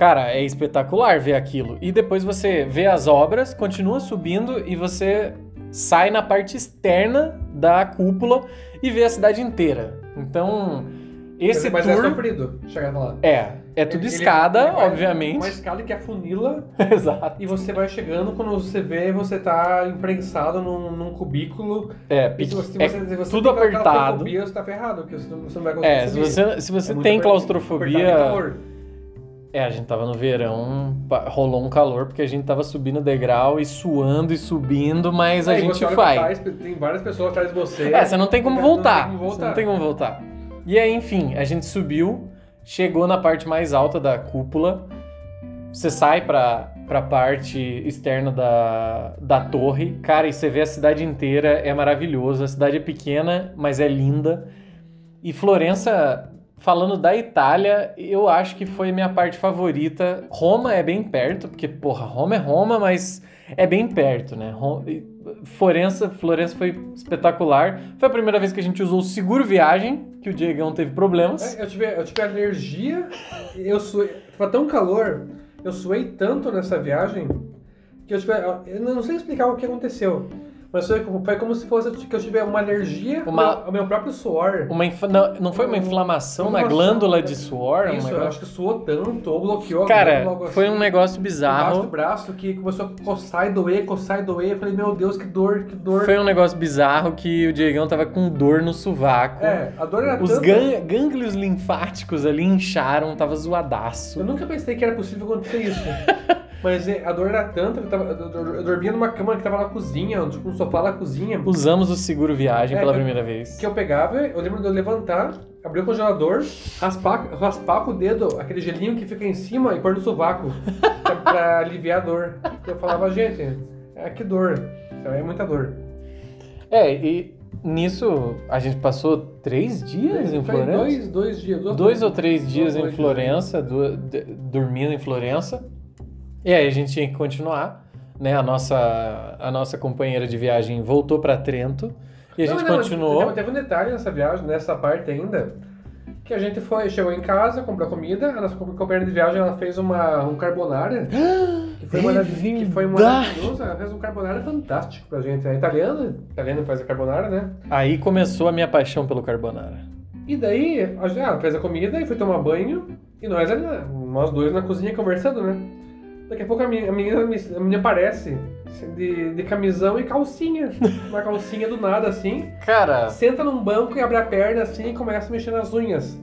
Cara, é espetacular ver aquilo. E depois você vê as obras, continua subindo e você sai na parte externa da cúpula e vê a cidade inteira. Então, esse mas, mas é tour sofrido chegar lá. é, é tudo Ele- escada, ele vai- obviamente. Uma escada que afunila [laughs] Exato. e você vai chegando, quando você vê, você tá imprensado num, num cubículo. É, pique- se você, se é você, se você tudo tem aquela apertado. claustrofobia, você tá ferrado, porque você não, você não vai conseguir É, se você, se você É tem claustrofobia. calor. É, a gente tava no verão, rolou um calor porque a gente tava subindo degrau e suando e subindo, mas a Aí gente vai. trás, tem várias pessoas atrás de você. É, você não tem como Não voltar. tem como voltar. Você não tem como voltar. E aí, enfim, a gente subiu, chegou na parte mais alta da cúpula. Você sai pra, pra parte externa da, da torre. Cara, e você vê a cidade inteira, é maravilhoso. A cidade é pequena, mas é linda. E Florença, falando da Itália, eu acho que foi minha parte favorita. Roma é bem perto, porque, porra, Roma é Roma, mas é bem perto, né? Florença, Florença foi espetacular. Foi a primeira vez que a gente usou o seguro viagem, que o Diegão teve problemas. É, eu, tive, eu tive alergia, eu suei. Tava tão calor, eu suei tanto nessa viagem que eu tive. Eu não sei explicar o que aconteceu. Mas foi, como- se fosse que eu tivesse uma alergia Uma- ao, meu, próprio suor. Uma não, não foi uma inflamação na Inflamação, glândula de suor? Isso, eu acho que suou tanto, ou bloqueou. Cara, foi assim. um negócio Embaixo do bizarro. braço que começou a coçar e doer, coçar e doer. Eu falei, meu Deus, que dor, que dor. Foi um negócio bizarro que o Diegão tava com dor no sovaco. É, a dor era Os gân- gânglios linfáticos ali incharam, tava Eu zoadaço. nunca pensei que era possível acontecer isso. [laughs] Mas é, a dor era tanta, eu, tava- eu- dormia numa cama que tava na cozinha, tipo um sofá na cozinha. Usamos o seguro viagem É, pela primeira vez. Que eu pegava, eu lembro de eu levantar, abrir o congelador, raspar, raspar com o dedo aquele gelinho que fica em cima e pôr no sovaco [laughs] pra, pra aliviar a dor. Eu falava, gente, é que dor. É muita dor. É, e nisso a gente passou três dias em Foi Florença? dois, dois dias. Dois noites. ou três dias em noites. Florença, du- d- dormindo em Florença. E aí a gente tinha que continuar, né? A nossa, a nossa companheira de viagem voltou pra Trento e a Não, gente não, continuou. Teve, teve um detalhe nessa viagem, nessa parte ainda, que a gente foi, chegou em casa, comprou comida, a nossa companheira de viagem ela fez uma, um carbonara, [gasps] que foi, É marav- que foi maravilhoso, ela fez um carbonara fantástico pra gente. É italiana, italiana faz a carbonara, né? Aí começou a minha paixão pelo carbonara. E daí, a gente ah, fez a comida e foi tomar banho, e nós ali, nós dois na cozinha conversando, né? Daqui a pouco a menina, a menina, me- a menina aparece de, de camisão e calcinha. [laughs] Uma calcinha do nada, assim. Cara, Senta num banco e abre a perna assim e começa a mexer nas unhas.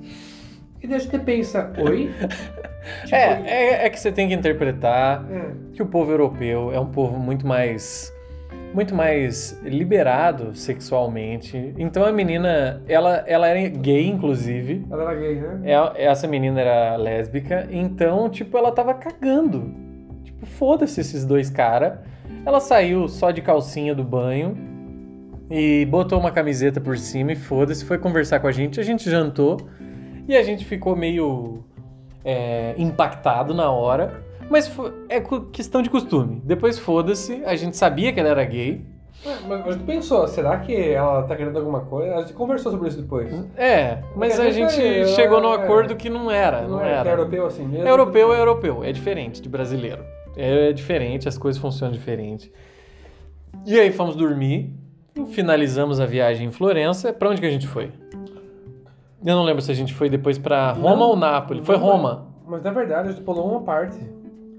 E daí a gente pensa, oi? [laughs] Tipo, é, é, é que você tem que interpretar é. que o povo europeu é um povo muito mais muito mais liberado sexualmente. Então a menina, ela, ela era gay, inclusive. Ela era gay, né? É- Essa menina era lésbica, então, tipo, ela tava cagando. Tipo, foda-se esses dois caras. Ela saiu só de calcinha do banho e botou uma camiseta por cima e foda-se, foi conversar com a gente. A gente jantou e a gente ficou meio é, impactado na hora. Mas é questão de costume. Depois foda-se, a gente sabia que ela era gay. É, Mas a gente pensou, será que ela tá querendo alguma coisa? A gente conversou sobre isso depois. É, mas a gente é- chegou no é- acordo que não era, não, Não é, que era. é europeu assim mesmo? Europeu é europeu, é diferente de brasileiro. É diferente, as coisas funcionam diferente. E aí fomos dormir, finalizamos a viagem em Florença. Pra onde que a gente foi? Eu não lembro se a gente foi depois pra Roma Não, ou Nápoles. Foi Roma. Mas na verdade a gente pulou uma parte.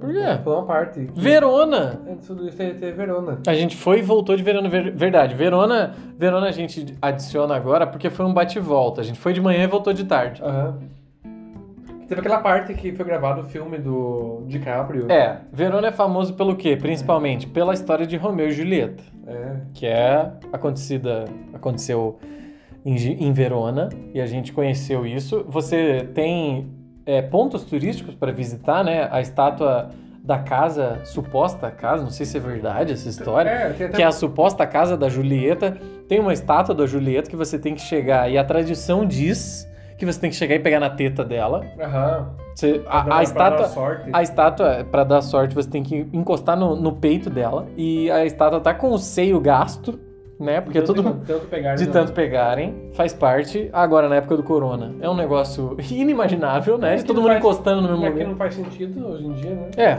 Por quê? Pulou uma parte. Verona. Antes do isso teve Verona. A gente foi e voltou de Verona, ver- verdade. Verona, Verona a gente adiciona agora porque foi um bate-volta. A gente foi de manhã e voltou de tarde. Aham. Teve aquela parte que foi gravado o filme do DiCaprio. É, Verona é famoso pelo quê? Principalmente pela história de Romeu e Julieta. É. que é acontecida, aconteceu em, em Verona e a gente conheceu isso. Você tem é, pontos turísticos para visitar, né? A estátua da casa, suposta casa, não sei se é verdade essa história, É, até que é a suposta casa da Julieta. Tem uma estátua da Julieta que você tem que chegar e a tradição diz que você tem que chegar e pegar na teta dela. Aham. Você- Pra dar- a, a estátua, sorte. a estátua, pra dar sorte, você tem que encostar no, no peito dela. E a estátua tá com o seio gasto, né? Porque tanto, todo tanto pegar, De né? tanto pegarem, faz parte. Agora, na época do corona, é um negócio [laughs] inimaginável, né? De que todo mundo faz- encostando no mesmo E aqui momento. não faz sentido hoje em dia, né? É.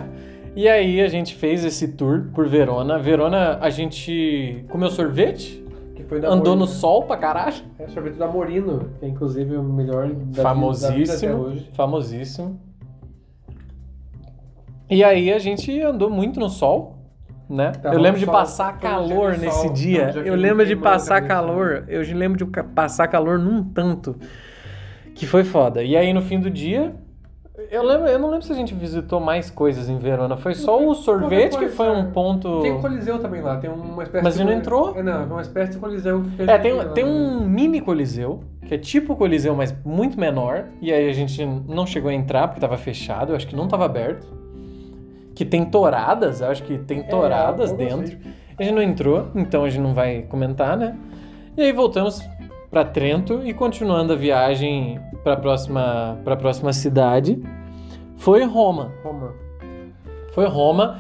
E aí a gente fez esse tour por Verona. Verona, a gente comeu sorvete, Andou no Morino. sol pra caralho. É, sorvete da Morino, que é inclusive o melhor da vida- da vida famosíssimo, hoje. famosíssimo. E aí a gente andou muito no sol, né? Tava eu no lembro de sol, passar calor de nesse sol, dia. que eu não lembro de passar calor. Eu lembro de passar calor num tanto que foi foda. E aí no fim do dia, eu lembro, eu não lembro se a gente visitou mais coisas em Verona. Foi só o sorvete que foi um é. ponto. Tem um coliseu também lá, tem uma espécie Mas de... ele não entrou? É, não, é uma espécie de coliseu. É, tem, lá, tem né? um mini coliseu, que é tipo coliseu, mas muito menor. E aí a gente não chegou a entrar porque tava fechado, eu acho que não tava aberto. Que tem touradas, eu acho que tem touradas É, dentro. assim. A gente não entrou, então a gente não vai comentar, né? E aí voltamos pra Trento e continuando a viagem pra próxima, pra próxima cidade. Foi Roma. Roma. Foi Roma.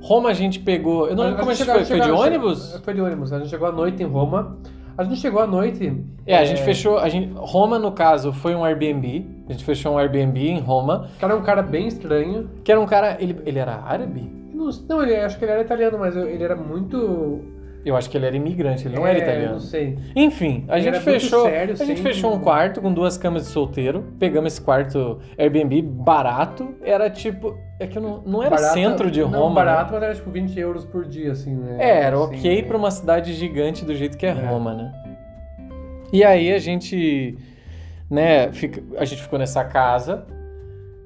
Roma a gente pegou. Eu não lembro como a gente foi. Foi de ônibus? Foi de ônibus. A gente chegou à noite em Roma. A gente chegou à noite. É, a gente fechou. A gente, Roma, no caso, foi um Airbnb. A gente fechou um Airbnb em Roma. Cara é um cara bem estranho. Que era um cara. Ele, ele era árabe? Não, não, ele, acho que ele era italiano, mas ele era muito. Eu acho que ele era imigrante, ele não é, era italiano. Não sei. Enfim, a Ele gente fechou. sério, a gente fechou um quarto com duas camas de solteiro. Pegamos esse quarto Airbnb barato. Era tipo. É que não, não era Barato- centro de Roma. Não, né? barato, mas era tipo 20 euros por dia, assim, né? É, era Assim, ok né? pra uma cidade gigante do jeito que é, É. Roma, né? E aí a gente, né, fica- a gente ficou nessa casa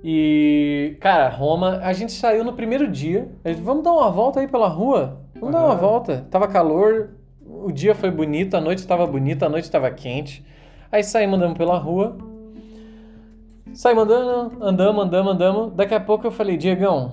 e, cara, Roma, a gente saiu no primeiro dia. Gente, Vamos dar uma volta aí pela rua? Vamos dar uma volta. Tava calor, o dia foi bonito, a noite estava bonita, a noite estava quente. Aí saímos andando pela rua. Saímos andando, andamos, andamos, andamos. Daqui a pouco eu falei, Diegão,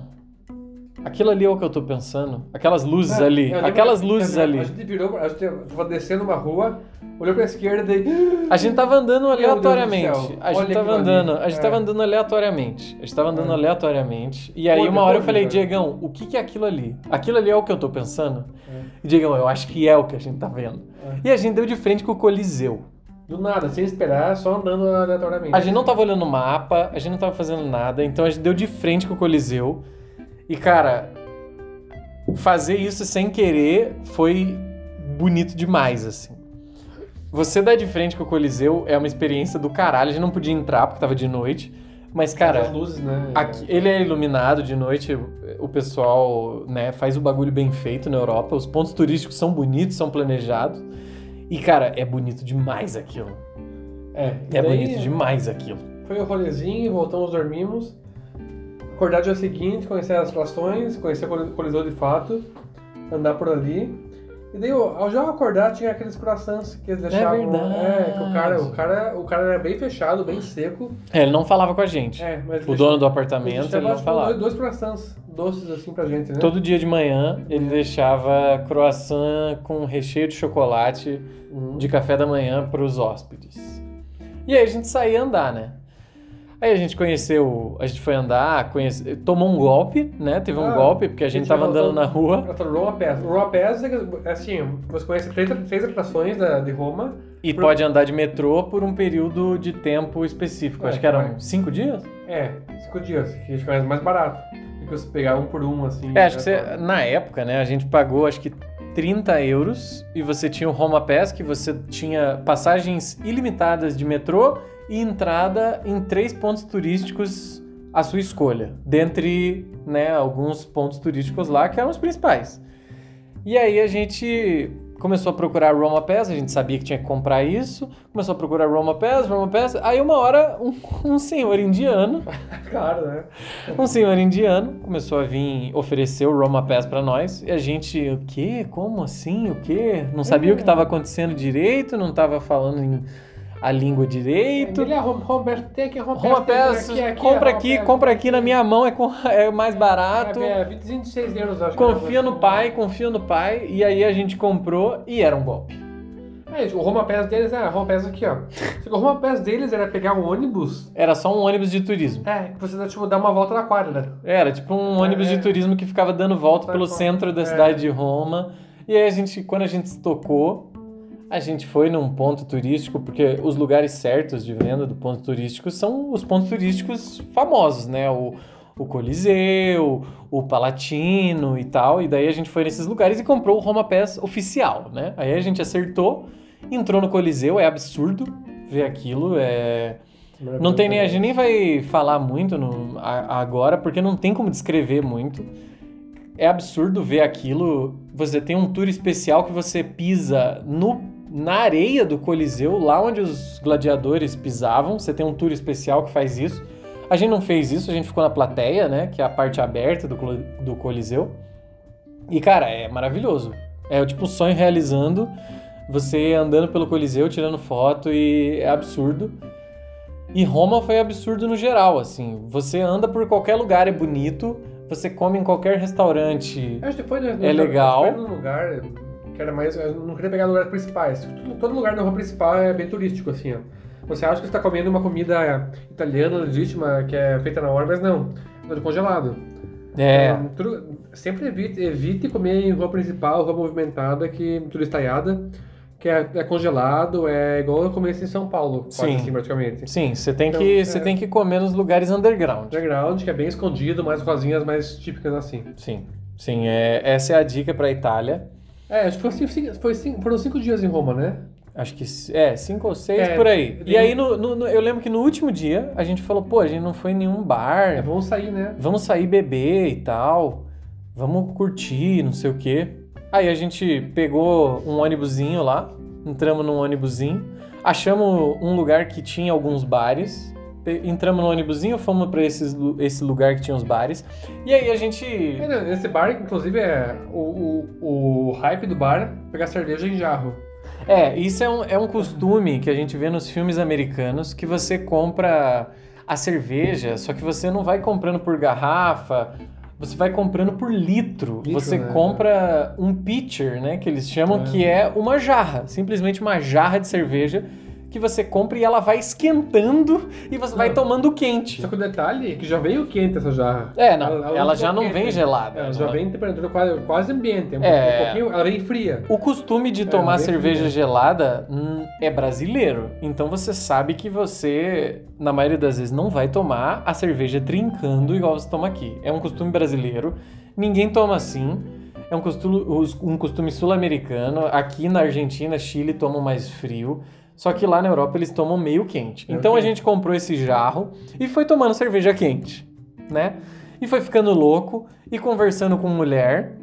aquilo ali é o que eu tô pensando. Aquelas luzes É, ali, lembro- aquelas luzes lembro, ali. A gente virou, a gente tava descendo uma rua, olhou pra esquerda e. A gente tava andando aleatoriamente. A gente tava andando, a gente É. tava andando aleatoriamente. A gente tava andando É. aleatoriamente. E aí Podre, uma hora eu falei. Diegão, o que que é aquilo ali? Aquilo ali é o que eu tô pensando? É. E Diegão, eu acho que é o que a gente tá vendo. É. E a gente deu de frente com o Coliseu. Do nada, sem esperar, só andando aleatoriamente. A gente não tava olhando o mapa, a gente não tava fazendo nada, então a gente deu de frente com o Coliseu. E, cara, fazer isso sem querer foi bonito demais, assim. Você dar de frente com o Coliseu é uma experiência do caralho. A gente não podia entrar porque tava de noite. Mas, As cara, luzes, né? aqui- ele é iluminado de noite. O pessoal né, faz o bagulho bem feito na Europa. Os pontos turísticos são bonitos, são planejados. E, cara, é bonito demais aquilo. É, É bonito demais aquilo. Foi o rolezinho, voltamos, dormimos. Acordar dia seguinte, conhecer as atrações, conhecer o Coli- Coliseu de fato, andar por ali. E daí, ao já acordar, tinha aqueles croissants que eles deixavam. verdade. É, que o cara, o cara, o cara era bem fechado, bem seco. É, ele não falava com a gente. É, mas O dono do apartamento, ele deixava, não tipo, falava. Dois, dois croissants doces assim pra gente, né? Todo dia de manhã ele deixava croissant com recheio de chocolate Uhum. de café da manhã para os hóspedes. E aí a gente saía andar, né? Aí a gente conheceu, a gente foi andar, conhece, tomou um golpe, né? Teve um Ah, golpe porque a gente tava andando na rua Roma Pass. O Roma Pass é assim, você conhece três, três atrações da, de Roma. e Por- pode andar de metrô por um período de tempo específico. É, Acho que eram vai. cinco dias. É, cinco dias, que acho que é mais barato. Do que você pegar um por um, assim. É, acho que né? você, na época, né, a gente pagou acho que 30 euros e você tinha o Roma Pass, que você tinha passagens ilimitadas de metrô e entrada em três pontos turísticos à sua escolha, dentre né, alguns pontos turísticos lá que eram os principais. E aí a gente começou a procurar Roma Pass, a gente sabia que tinha que comprar isso, começou a procurar Roma Pass, Roma Pass, aí uma hora um, [laughs] um senhor indiano, [laughs] Claro, né? um senhor indiano começou a vir oferecer o Roma Pass pra nós, e a gente, o quê? Como assim? O quê? Não sabia o que estava acontecendo direito, não estava falando em- a língua direito. Ele é Roberto, tem aqui Roberto. Roma aqui, aqui, compra aqui, compra aqui na minha mão, é, com- [laughs] é mais barato. É, é 26 euros, acho que Confia é. no pai, confia no pai. E aí a gente comprou e era um golpe. É, o Roma Pass deles é, [laughs] o Roma Pass aqui, ó. Que O Roma Pass deles era pegar um ônibus, Era só um ônibus de turismo. é, que você tipo, dar uma volta na quadra. Era tipo um ônibus É. de turismo que ficava dando volta Tá pelo bom. centro da É. cidade de Roma. E aí a gente, quando a gente se tocou, a gente foi num ponto turístico, porque os lugares certos de venda do ponto turístico são os pontos turísticos famosos, né? O, o Coliseu, o Palatino e tal. E daí a gente foi nesses lugares e comprou o Roma Pass oficial, né? Aí a gente acertou, entrou no Coliseu, é absurdo ver aquilo, é... Não tem nem, a gente nem vai falar muito no- a- agora, porque não tem como descrever muito. É absurdo ver aquilo. Você tem um tour especial que você pisa no, na areia do Coliseu, lá onde os gladiadores pisavam. Você tem um tour especial que faz isso. A gente não fez isso, a gente ficou na plateia, né? Que é a parte aberta do, do Coliseu. E, cara, é maravilhoso. É tipo um sonho realizando. Você andando pelo Coliseu, tirando foto e é absurdo. E Roma foi absurdo no geral, assim. Você anda por qualquer lugar, é bonito. Você come em qualquer restaurante. Acho que foi no, no, É legal. Num lugar que era mais. Eu não queria pegar lugares principais. Todo, lugar na rua principal é bem turístico, assim, ó. Você acha que você tá comendo uma comida italiana legítima que é feita na hora, mas não. É tudo congelado. É, Então, tudo- sempre evite, evite comer em rua principal, rua movimentada, que turistaiada, que é, é congelado, é igual eu comesse em São Paulo, quase Sim. assim, praticamente. sim, você tem, Então, que, é. você tem que comer nos lugares underground. Underground, que é bem escondido, mais coisinhas mais típicas assim. Sim, sim, é, essa é a dica pra Itália. É, acho que foi, cinco- foi cinco- foram cinco dias em Roma, né? Acho que é, cinco ou seis É, por aí. E aí, no, no- no- eu lembro que no último dia, a gente falou, pô, a gente não foi em nenhum É, bar, vamos sair, né? vamos sair beber e tal, vamos curtir, não sei o quê. Aí a gente pegou um ônibusinho lá, entramos num ônibusinho, achamos um lugar que tinha alguns bares, entramos no ônibusinho, fomos pra esses esse lugar que tinha os bares, e aí a gente... Nesse bar, inclusive, é o, o, o hype do bar pegar cerveja em jarro. É, isso é um, é um costume que a gente vê nos filmes americanos, que você compra a cerveja, só que você não vai comprando por garrafa, você vai comprando por litro. Litro, você né? compra um pitcher, né, que eles chamam, É. que é uma jarra, simplesmente uma jarra de cerveja que você compra e ela vai esquentando e você vai Não. tomando quente. Só que o detalhe é que já veio quente essa jarra. É, não, ela, já ficou não vem quente. gelada. Ela já Ela- vem em temperatura quase, quase ambiente. Um, É. um pouquinho, ela vem fria. O costume de tomar bem cerveja frio. gelada hum, é brasileiro. Então você sabe que você, na maioria das vezes, não vai tomar a cerveja trincando igual você toma aqui. É um costume brasileiro. Ninguém toma assim. É um costume, um costume sul-americano. Aqui na Argentina, Chile tomam mais frio. Só que lá na Europa eles tomam meio quente. Então a gente comprou esse jarro e foi tomando cerveja quente, né? E foi ficando louco e conversando com mulher.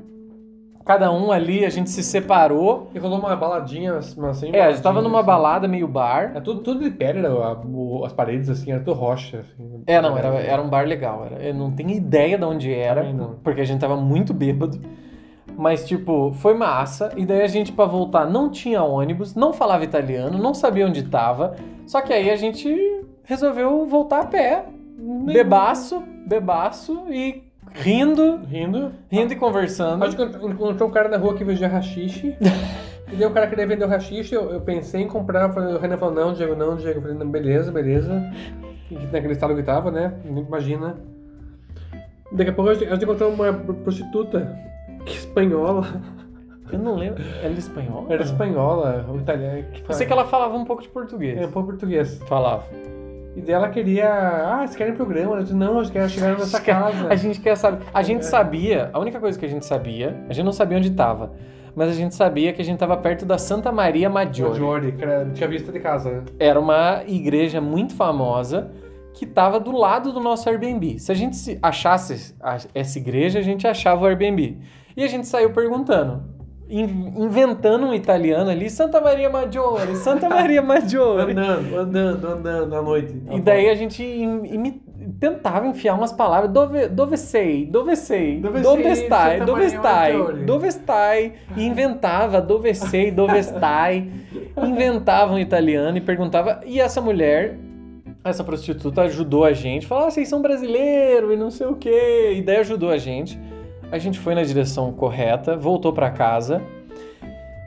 Cada um ali, a gente se separou. E rolou uma baladinha, assim. É, a gente tava numa assim. balada meio bar. É tudo, tudo de pedra, a- o- as paredes, assim, era tudo rocha. Assim. É, não, era, era um bar legal. Era, eu não tenho ideia de onde era, porque a gente tava muito bêbado. Mas, tipo, foi massa. E daí a gente, pra voltar, não tinha ônibus, não falava italiano, não sabia onde tava. Só que aí a gente resolveu voltar a pé. Bebaço, bebaço e rindo, Rindo. rindo e conversando. Acho que encontrou um cara na rua que vendia rachixe. [laughs] e daí o cara queria vender o rachixe, eu, eu pensei em comprar. O Renan falou, não, Diego, não, Diego. Eu falei, não, beleza, beleza. E naquele estado que tava, né? Imagina. Daqui a pouco a gente, encontrou uma prostituta espanhola. Eu não lembro. Ela é espanhola? Era espanhola, ou italiana. Que Eu sei que ela falava um pouco de português. É um pouco português. Falava. E daí ela queria. Ah, vocês querem programa? Eu disse, não, a gente quer chegar nessa [laughs] casa. A gente quer saber. A gente É. sabia, a única coisa que a gente sabia, a gente não sabia onde tava, mas a gente sabia que a gente tava perto da Santa Maria Maggiore. Maggiore, que era, tinha vista de casa, né? Era uma igreja muito famosa que tava do lado do nosso Airbnb. Se a gente se achasse essa igreja, a gente achava o Airbnb. E a gente saiu perguntando: in- inventando um italiano ali, Santa Maria Maggiore, Santa Maria [laughs] Maggiore. Andando, andando, andando à noite. E daí a gente im- tentava enfiar umas palavras. Dove, dove sei, dove sei, Dove dove sei, stai, Santa dove Maria stai, Maggiore. dove stai. E inventava dove sei, dove stai. Inventava um italiano e perguntava. E essa mulher, essa prostituta, ajudou a gente. Falava, ah, vocês são brasileiros e não sei o quê. E daí ajudou a gente. A gente foi na direção correta, voltou pra casa.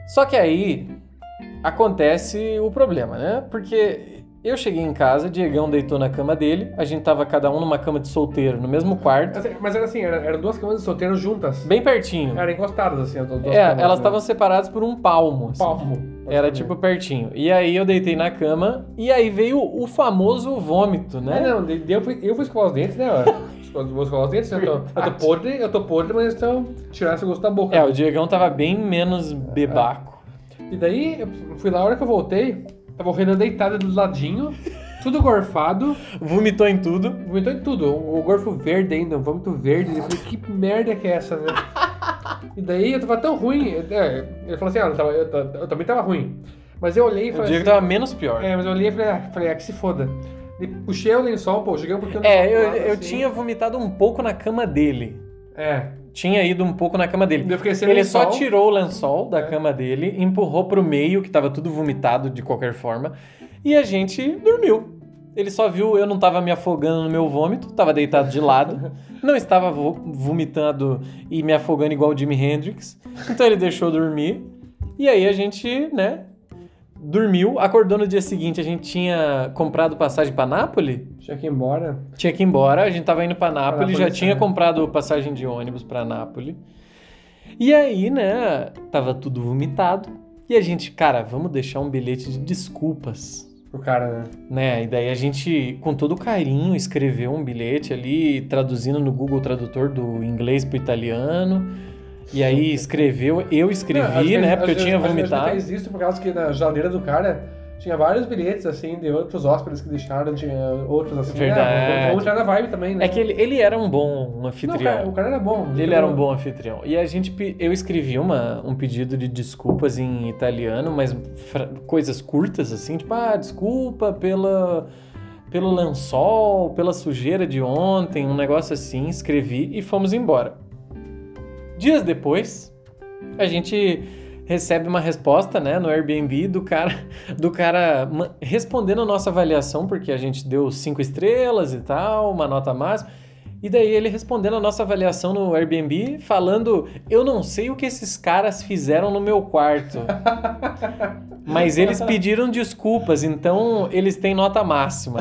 Só que aí acontece o problema, né? Porque eu cheguei em casa, Diegão deitou na cama dele, a gente tava cada um numa cama de solteiro, no mesmo quarto, Mas era assim, era- eram duas camas de solteiro juntas. bem pertinho. Eram encostadas, assim, as duas É, camas, elas né? estavam separadas por um palmo. assim. palmo. Era tipo pertinho. E aí eu deitei na cama e aí veio o famoso vômito, É, né? não, de- de- eu fui, eu fui escovar os dentes, né? [laughs] escovar os dentes, né? eu tô, eu tô podre, eu tô podre, mas então tirar esse gosto da boca. É, o Diegão tava bem menos bebaco. E daí, eu fui lá, a hora que eu voltei, tava o Renan deitado do ladinho, tudo gorfado, Vomitou em tudo. vomitou em tudo. O, o gorfo verde ainda, um vômito verde. Eu falei, que merda que é essa, né? E daí eu tava tão ruim. é, ele falou assim, ah, eu, tava- eu, eu também tava ruim. Mas eu olhei e O falei Diego assim, tava menos pior. É, mas eu olhei e falei, ah, falei, ah, que se foda. Puxei o lençol, pô, joguei um pouquinho É, eu, lado, eu assim. tinha vomitado um pouco na cama dele. É. Tinha ido um pouco na cama dele. Eu fiquei sem Ele lençol. só tirou o lençol da É. cama dele, empurrou pro meio, que tava tudo vomitado de qualquer forma, e a gente dormiu. Ele só viu eu não tava me afogando no meu vômito, tava deitado de lado, [laughs] não estava vo- vomitando e me afogando igual o Jimi Hendrix. Então ele deixou dormir. E aí a gente, né, dormiu, acordou no dia seguinte, a gente tinha comprado passagem pra Nápoles, Tinha que ir embora. tinha que ir embora, a gente tava indo pra Nápoles, Nápoles, já tinha é. comprado passagem de ônibus pra Nápoles. E aí, né, tava tudo vomitado. E a gente, cara, vamos deixar um bilhete de desculpas, Pro cara, né? né? E daí a gente, com todo carinho, escreveu um bilhete ali, traduzindo no Google Tradutor do inglês pro italiano. E aí escreveu, eu escrevi, Não, né, porque eu tinha vomitado. fez isso por causa que na geladeira do cara tinha vários bilhetes, assim, de outros hóspedes que deixaram, tinha outros assim. Verdade. Vamos, vamos entrar na vibe também, né? É que ele, ele era um bom Não, o, anfitrião. cara, o cara era bom. Ele era um bom anfitrião. E a gente, eu escrevi uma, um pedido de desculpas em italiano, mas coisas curtas assim, tipo, ah, desculpa pela, pelo lençol, pela sujeira de ontem, um negócio assim. Escrevi e fomos embora. Dias depois, a gente recebe uma resposta, né, no Airbnb do cara, [laughs] do cara respondendo a nossa avaliação, porque a gente deu cinco estrelas e tal, uma nota máxima. E daí ele respondendo a nossa avaliação no Airbnb, falando: Eu não sei o que esses caras fizeram no meu quarto. [laughs] Mas eles pediram desculpas, então eles têm nota máxima.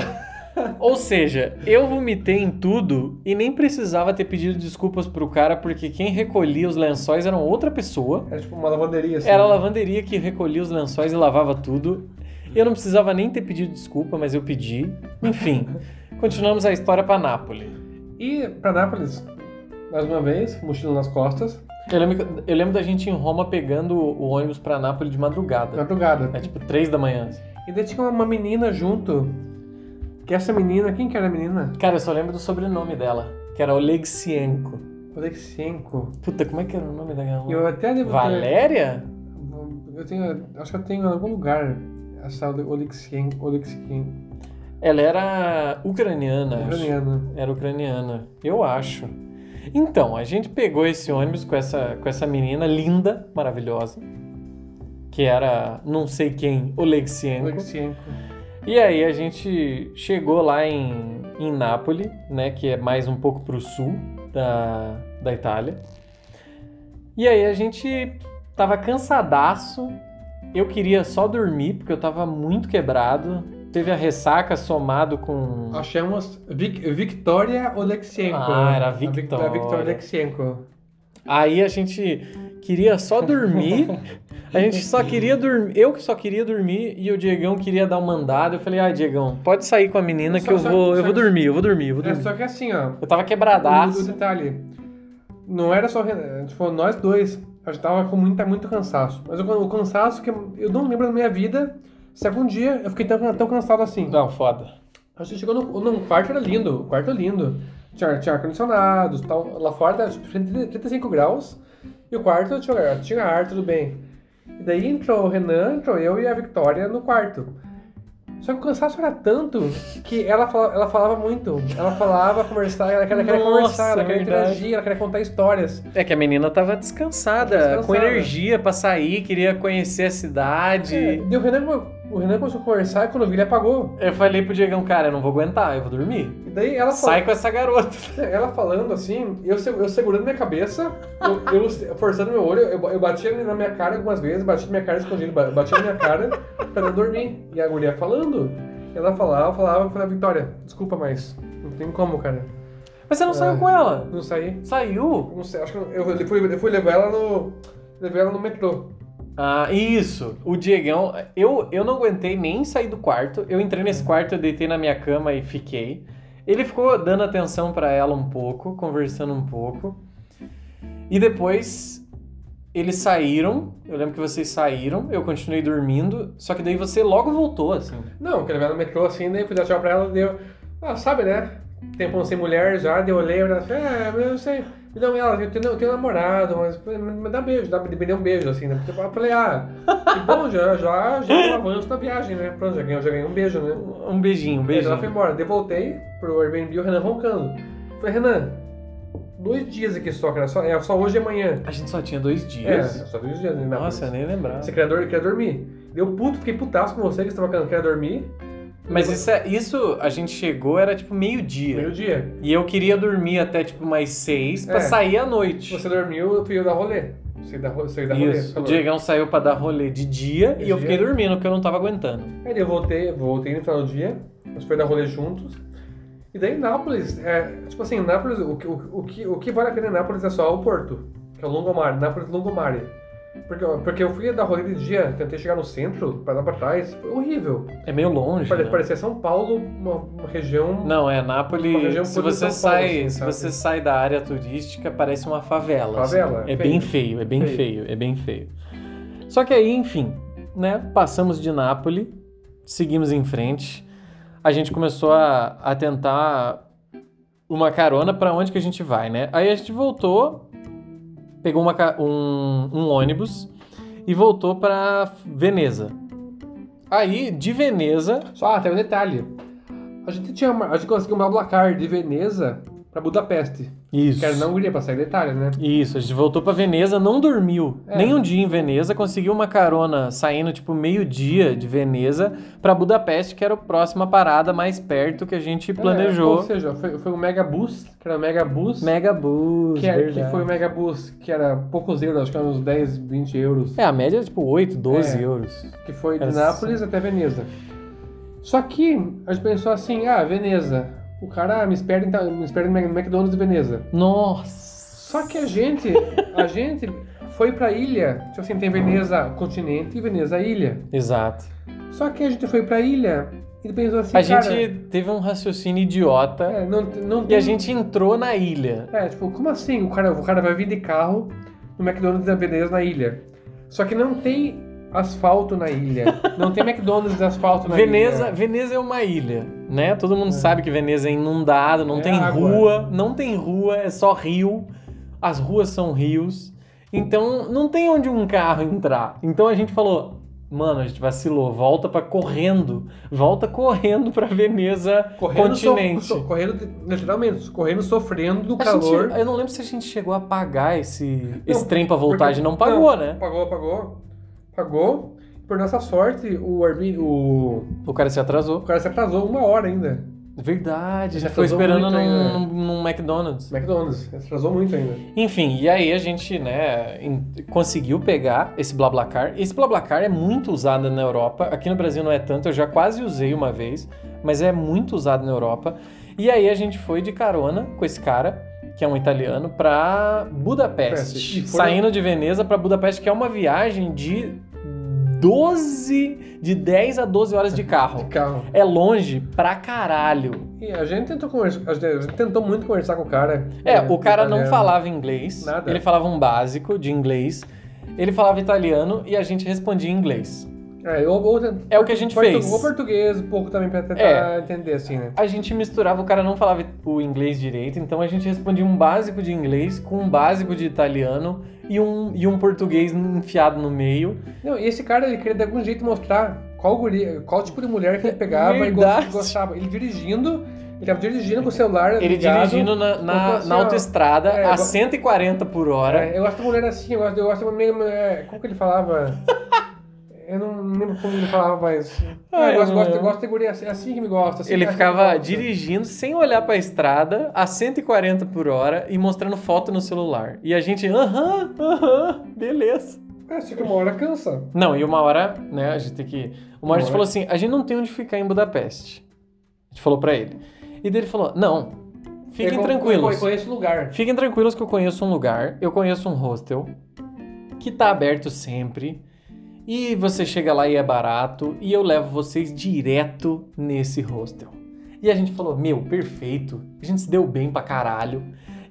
Ou seja, eu vomitei em tudo e nem precisava ter pedido desculpas pro cara, porque quem recolhia os lençóis era outra pessoa. Era tipo uma lavanderia, assim. Era a lavanderia que recolhia os lençóis e lavava tudo. Eu não precisava nem ter pedido desculpa, mas eu pedi. Enfim, [laughs] continuamos a história pra Nápoles. E pra Nápoles, mais uma vez, mochila nas costas, Eu lembro, eu lembro da gente em Roma pegando o ônibus pra Nápoles de madrugada. madrugada. É tipo três da manhã. assim. E daí tinha uma menina junto, que essa menina, quem que era a menina? Cara, eu só lembro do sobrenome dela, que era Oleksienko. Oleksienko. Puta, como é que era o nome da garota? eu até devo ter- Valéria? Eu tenho, acho que eu tenho em algum lugar essa Oleksienko. Oleksienko. Ela era ucraniana. acho. Ucraniana. Era ucraniana, eu acho. Então, a gente pegou esse ônibus com essa, com essa menina linda, maravilhosa, que era não sei quem, Oleksienko. Oleksienko. E aí a gente chegou lá em, em Nápoles, né, que é mais um pouco pro sul da, da Itália. E aí a gente tava cansadaço, eu queria só dormir, porque eu tava muito quebrado. Teve a ressaca somado com... Achamos Vic, Victoria Oleksienko. Ah, era A Victoria. A Victoria Oleksienko. Aí a gente queria só dormir. [laughs] A gente só queria dormir. Eu que só queria dormir e o Diegão queria dar uma andada. Eu falei, ah, Diegão, pode sair com a menina que Só- eu só- vou, eu só- vou dormir, eu vou dormir, eu vou É, dormir. só que assim, ó. Eu tava O, o quebradaço. detalhe. Não era só. Tipo, nós dois. A gente tava com muita, muito cansaço. Mas o, o cansaço que eu não lembro da minha vida. Se algum dia eu fiquei tão, tão cansado assim. Não, foda. A gente chegou no, no quarto, era lindo. O quarto é lindo. Tinha, tinha ar-condicionado, tal. Lá fora era tipo, 35 graus. E o quarto tinha, tinha ar, tudo bem. E daí entrou o Renan, entrou eu e a Victoria no quarto. Só que o cansaço era tanto que ela falava, ela falava muito. Ela falava, conversava, ela queria, queria Nossa, conversar, ela queria verdade. interagir, ela queria contar histórias. É que a menina tava descansada, Descansada. com energia pra sair, queria conhecer a cidade. É, daí o Renan, o Renan começou a conversar e quando eu vi ele apagou. Eu falei pro Diegão, cara, eu não vou aguentar, eu vou dormir. E daí ela Sai com essa garota. [laughs] ela falando assim, eu, se- eu segurando minha cabeça, eu, eu forçando meu olho, eu, eu batia na minha cara algumas vezes, batia na minha cara escondido, ba- batia na minha cara pra não dormir. E a mulher falando. Ela falava, falava, eu falei, Vitória, desculpa, mas não tem como, cara. Mas você não saiu É. com ela? Não saí. Saiu? Não sei, acho que eu, eu, fui, eu fui levar ela no. Levei ela no metrô. Ah, isso. O Diegão, eu, eu não aguentei nem sair do quarto. Eu entrei nesse quarto, eu deitei na minha cama e fiquei. Ele ficou dando atenção pra ela um pouco, conversando um pouco. E depois eles saíram. Eu lembro que vocês saíram, eu continuei dormindo. Só que daí você logo voltou, assim. Não, que levar ela no metrô assim, daí eu fui dar tchau pra ela, deu. Ah, sabe, né? Tempão sem mulher já, daí eu olhei, ela falou, é, mas eu não sei. Me dá um ela, eu tenho, eu tenho namorado, mas me dá beijo, dá, me dê um beijo, assim, né? Eu falei, ah, que bom, já, já, já é um avanço na viagem, né? Pronto, já ganhei, já ganhei um beijo, né? Um beijinho, um Aí beijinho. ela foi embora. Daí eu voltei pro Airbnb o Renan roncando. Falei, Renan, dois dias aqui só, cara. Só, é só hoje e amanhã. A gente só tinha dois É, dias. só dois dias. Né, Nossa, eu nem lembrava. Você queria, queria dormir. Deu puto, fiquei putaço com você que você tava querendo dormir. Mas isso, é- isso a gente chegou, era tipo meio-dia. Meio dia. E eu queria dormir até tipo mais seis pra É. sair à noite. Você dormiu, eu fui dar rolê. Você dar, você dar rolê. Isso. O falou. Diegão saiu pra dar rolê de dia De e eu dia. fiquei dormindo, porque eu não tava aguentando. Aí daí eu voltei, voltei no final do dia. Nós foi dar rolê juntos. E daí Nápoles, é, tipo assim, Nápoles, o, que- o, o, que, o que vale a pena em Nápoles é só o porto, que é o Longomare, Nápoles Longomare. Porque, porque eu fui dar rolê de dia, tentei chegar no centro, pra lá pra trás, foi horrível. É meio longe. Pare- né? Parecia São Paulo, uma, uma região. Não, é Uma Nápoles. Se você Paulo, sai, assim, se sabe? você sai da área turística, parece uma favela. assim. Favela, É feio. bem feio, é bem Feio. feio, é bem feio. Só que aí, enfim, né? Passamos de Nápoles, seguimos em frente. A gente começou a, a tentar uma carona pra onde que a gente vai, né? Aí a gente voltou, pegou uma um, um ônibus e voltou pra Veneza. Aí, de Veneza, Só, ah, tem um detalhe. A gente tinha uma, a gente conseguiu uma Blacar de Veneza pra Budapeste. isso. Que era na Hungria, pra sair da Itália, né? Isso, a gente voltou pra Veneza, não dormiu É. nem um dia em Veneza, conseguiu uma carona saindo tipo meio-dia de Veneza pra Budapeste, que era a próxima parada mais perto que a gente É, planejou. ou seja, foi, foi o Megabus, que era o Megabus. Megabus, que, é- que foi o Megabus, que era poucos euros, acho que eram uns 10, 20 euros. É, a média é tipo 8, 12 É. euros. Que foi de Era Nápoles até Veneza. Só que a gente pensou assim, ah, Veneza. O cara me espera, então, me espera no McDonald's de Veneza. Nossa! Só que a gente, a gente foi pra ilha. Tipo assim, tem Veneza continente e Veneza ilha. Exato. Só que a gente foi pra ilha e pensou assim, A cara, gente teve um raciocínio idiota é, não, não e tem... a gente entrou na ilha. É, tipo, como assim? O cara, o cara vai vir de carro no McDonald's da Veneza na ilha. Só que não tem asfalto na ilha. Não tem McDonald's de asfalto na Veneza, ilha. Veneza é uma ilha, né? Todo mundo sabe que Veneza é inundado, não É tem água. rua, não tem rua, é só rio. As ruas são rios. Então não tem onde um carro entrar. Então a gente falou, mano, a gente vacilou, volta pra correndo, volta correndo pra Veneza Correndo, so- continente. so- correndo, literalmente, correndo, sofrendo do A calor. gente- eu não lembro se a gente chegou a pagar esse, esse Não, trem pra gente não pagou, né? Pagou, pagou. Pagou. Por nossa sorte, o Airbnb, o, O cara se o atrasou. cara se atrasou uma hora ainda. Verdade, gente foi esperando num, num- McDonald's. McDonald's. Se atrasou muito ainda. Enfim, e aí a gente, né, conseguiu pegar esse BlaBlaCar. Esse BlaBlaCar é muito usado na Europa. Aqui no Brasil não é tanto, eu já quase usei uma vez, mas é muito usado na Europa. E aí a gente foi de carona com esse cara, que é um italiano, pra Budapeste. Budapeste. Saindo de Veneza pra Budapeste, que é uma viagem de 12, de 10 a 12 horas de carro. [laughs] Carro. É longe pra caralho. E a gente tentou conversar, a gente, tentou muito conversar com o cara. É, o cara não italiano. falava inglês. Nada. Ele falava um básico de inglês. Ele falava italiano e a gente respondia em inglês. É, ou, ou, É o que a gente portu- fez. Ou português, um pouco também pra tentar É. entender, assim, né? A gente misturava, o cara não falava o inglês direito, então a gente respondia um básico de inglês com um básico de italiano e um, e um português enfiado no meio. Não, e esse cara, ele queria de algum jeito mostrar qual, guri, qual tipo de mulher que ele pegava Verdade. e gostava. Ele dirigindo, ele tava dirigindo com o celular Ele ligado, dirigindo na, na, assim, na autoestrada é, a eu- 140 por hora. É, eu gosto de mulher assim, eu gosto, eu gosto de uma meio. é, Como que ele falava? [laughs] eu não lembro como ele falava, mas. Ah, eu gosto, eu gosto, não eu gosto de guria assim, assim que me gosta. Assim Ele ficava gosta. dirigindo sem olhar pra estrada a 140 por hora e mostrando foto no celular. E a gente, aham, aham, beleza. É, só que uma hora cansa. Não, e uma hora, né, a gente tem que. Uma hora a gente hora. falou assim: a gente não tem onde ficar em Budapeste. A gente falou pra ele. E daí ele falou: não, fiquem Eu con- tranquilos. Eu conheço o lugar. Fiquem tranquilos que eu conheço um lugar, eu conheço um hostel que tá aberto sempre. E você chega lá e é barato, e eu levo vocês direto nesse hostel. E a gente falou: Meu, perfeito, a gente se deu bem pra caralho.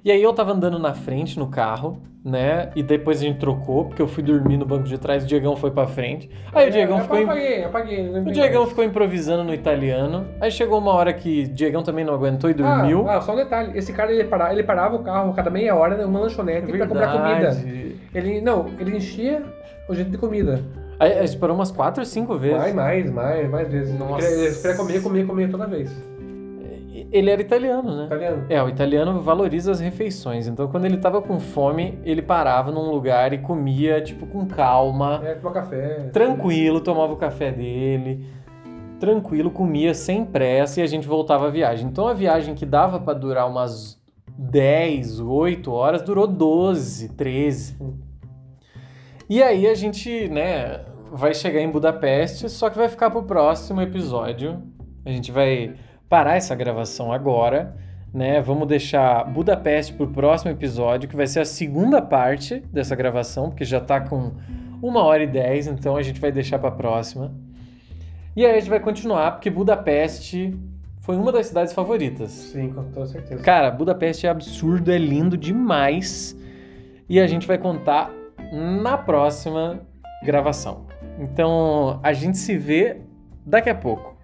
E aí eu tava andando na frente no carro, né? E depois a gente trocou, porque eu fui dormir no banco de trás, o Diegão foi pra frente. Aí o Diegão eu ficou. apaguei, apaguei. O Diegão mais. ficou improvisando no italiano. Aí chegou uma hora que o Diegão também não aguentou e dormiu. Ah, ah, só um detalhe. Esse cara, ele parava, ele parava o carro a cada meia hora numa lanchonete pra comprar comida. Ele, não, ele enchia o jeito de comida. A gente parou umas quatro ou cinco vezes. Mais, mais, mais, mais vezes. Nossa. Ele queria comer, comer, comer toda vez. Ele era italiano, né? Italiano. É, o italiano valoriza as refeições. Então, quando ele tava com fome, ele parava num lugar e comia, tipo, com calma, É, tomar café. tranquilo, tomava o café dele, tranquilo, comia sem pressa e a gente voltava à viagem. Então, a viagem que dava pra durar umas 10, 8 horas, durou 12, 13. E aí a gente, né, vai chegar em Budapeste, só que vai ficar pro próximo episódio. A gente vai parar essa gravação agora, né? Vamos deixar Budapeste pro próximo episódio, que vai ser a segunda parte dessa gravação, porque já tá com uma hora e dez, então a gente vai deixar pra próxima. E aí a gente vai continuar, porque Budapeste foi uma das cidades favoritas. Sim, com toda certeza. Cara, Budapeste é absurdo, é lindo demais. E a gente vai contar na próxima gravação. Então, a gente se vê daqui a pouco.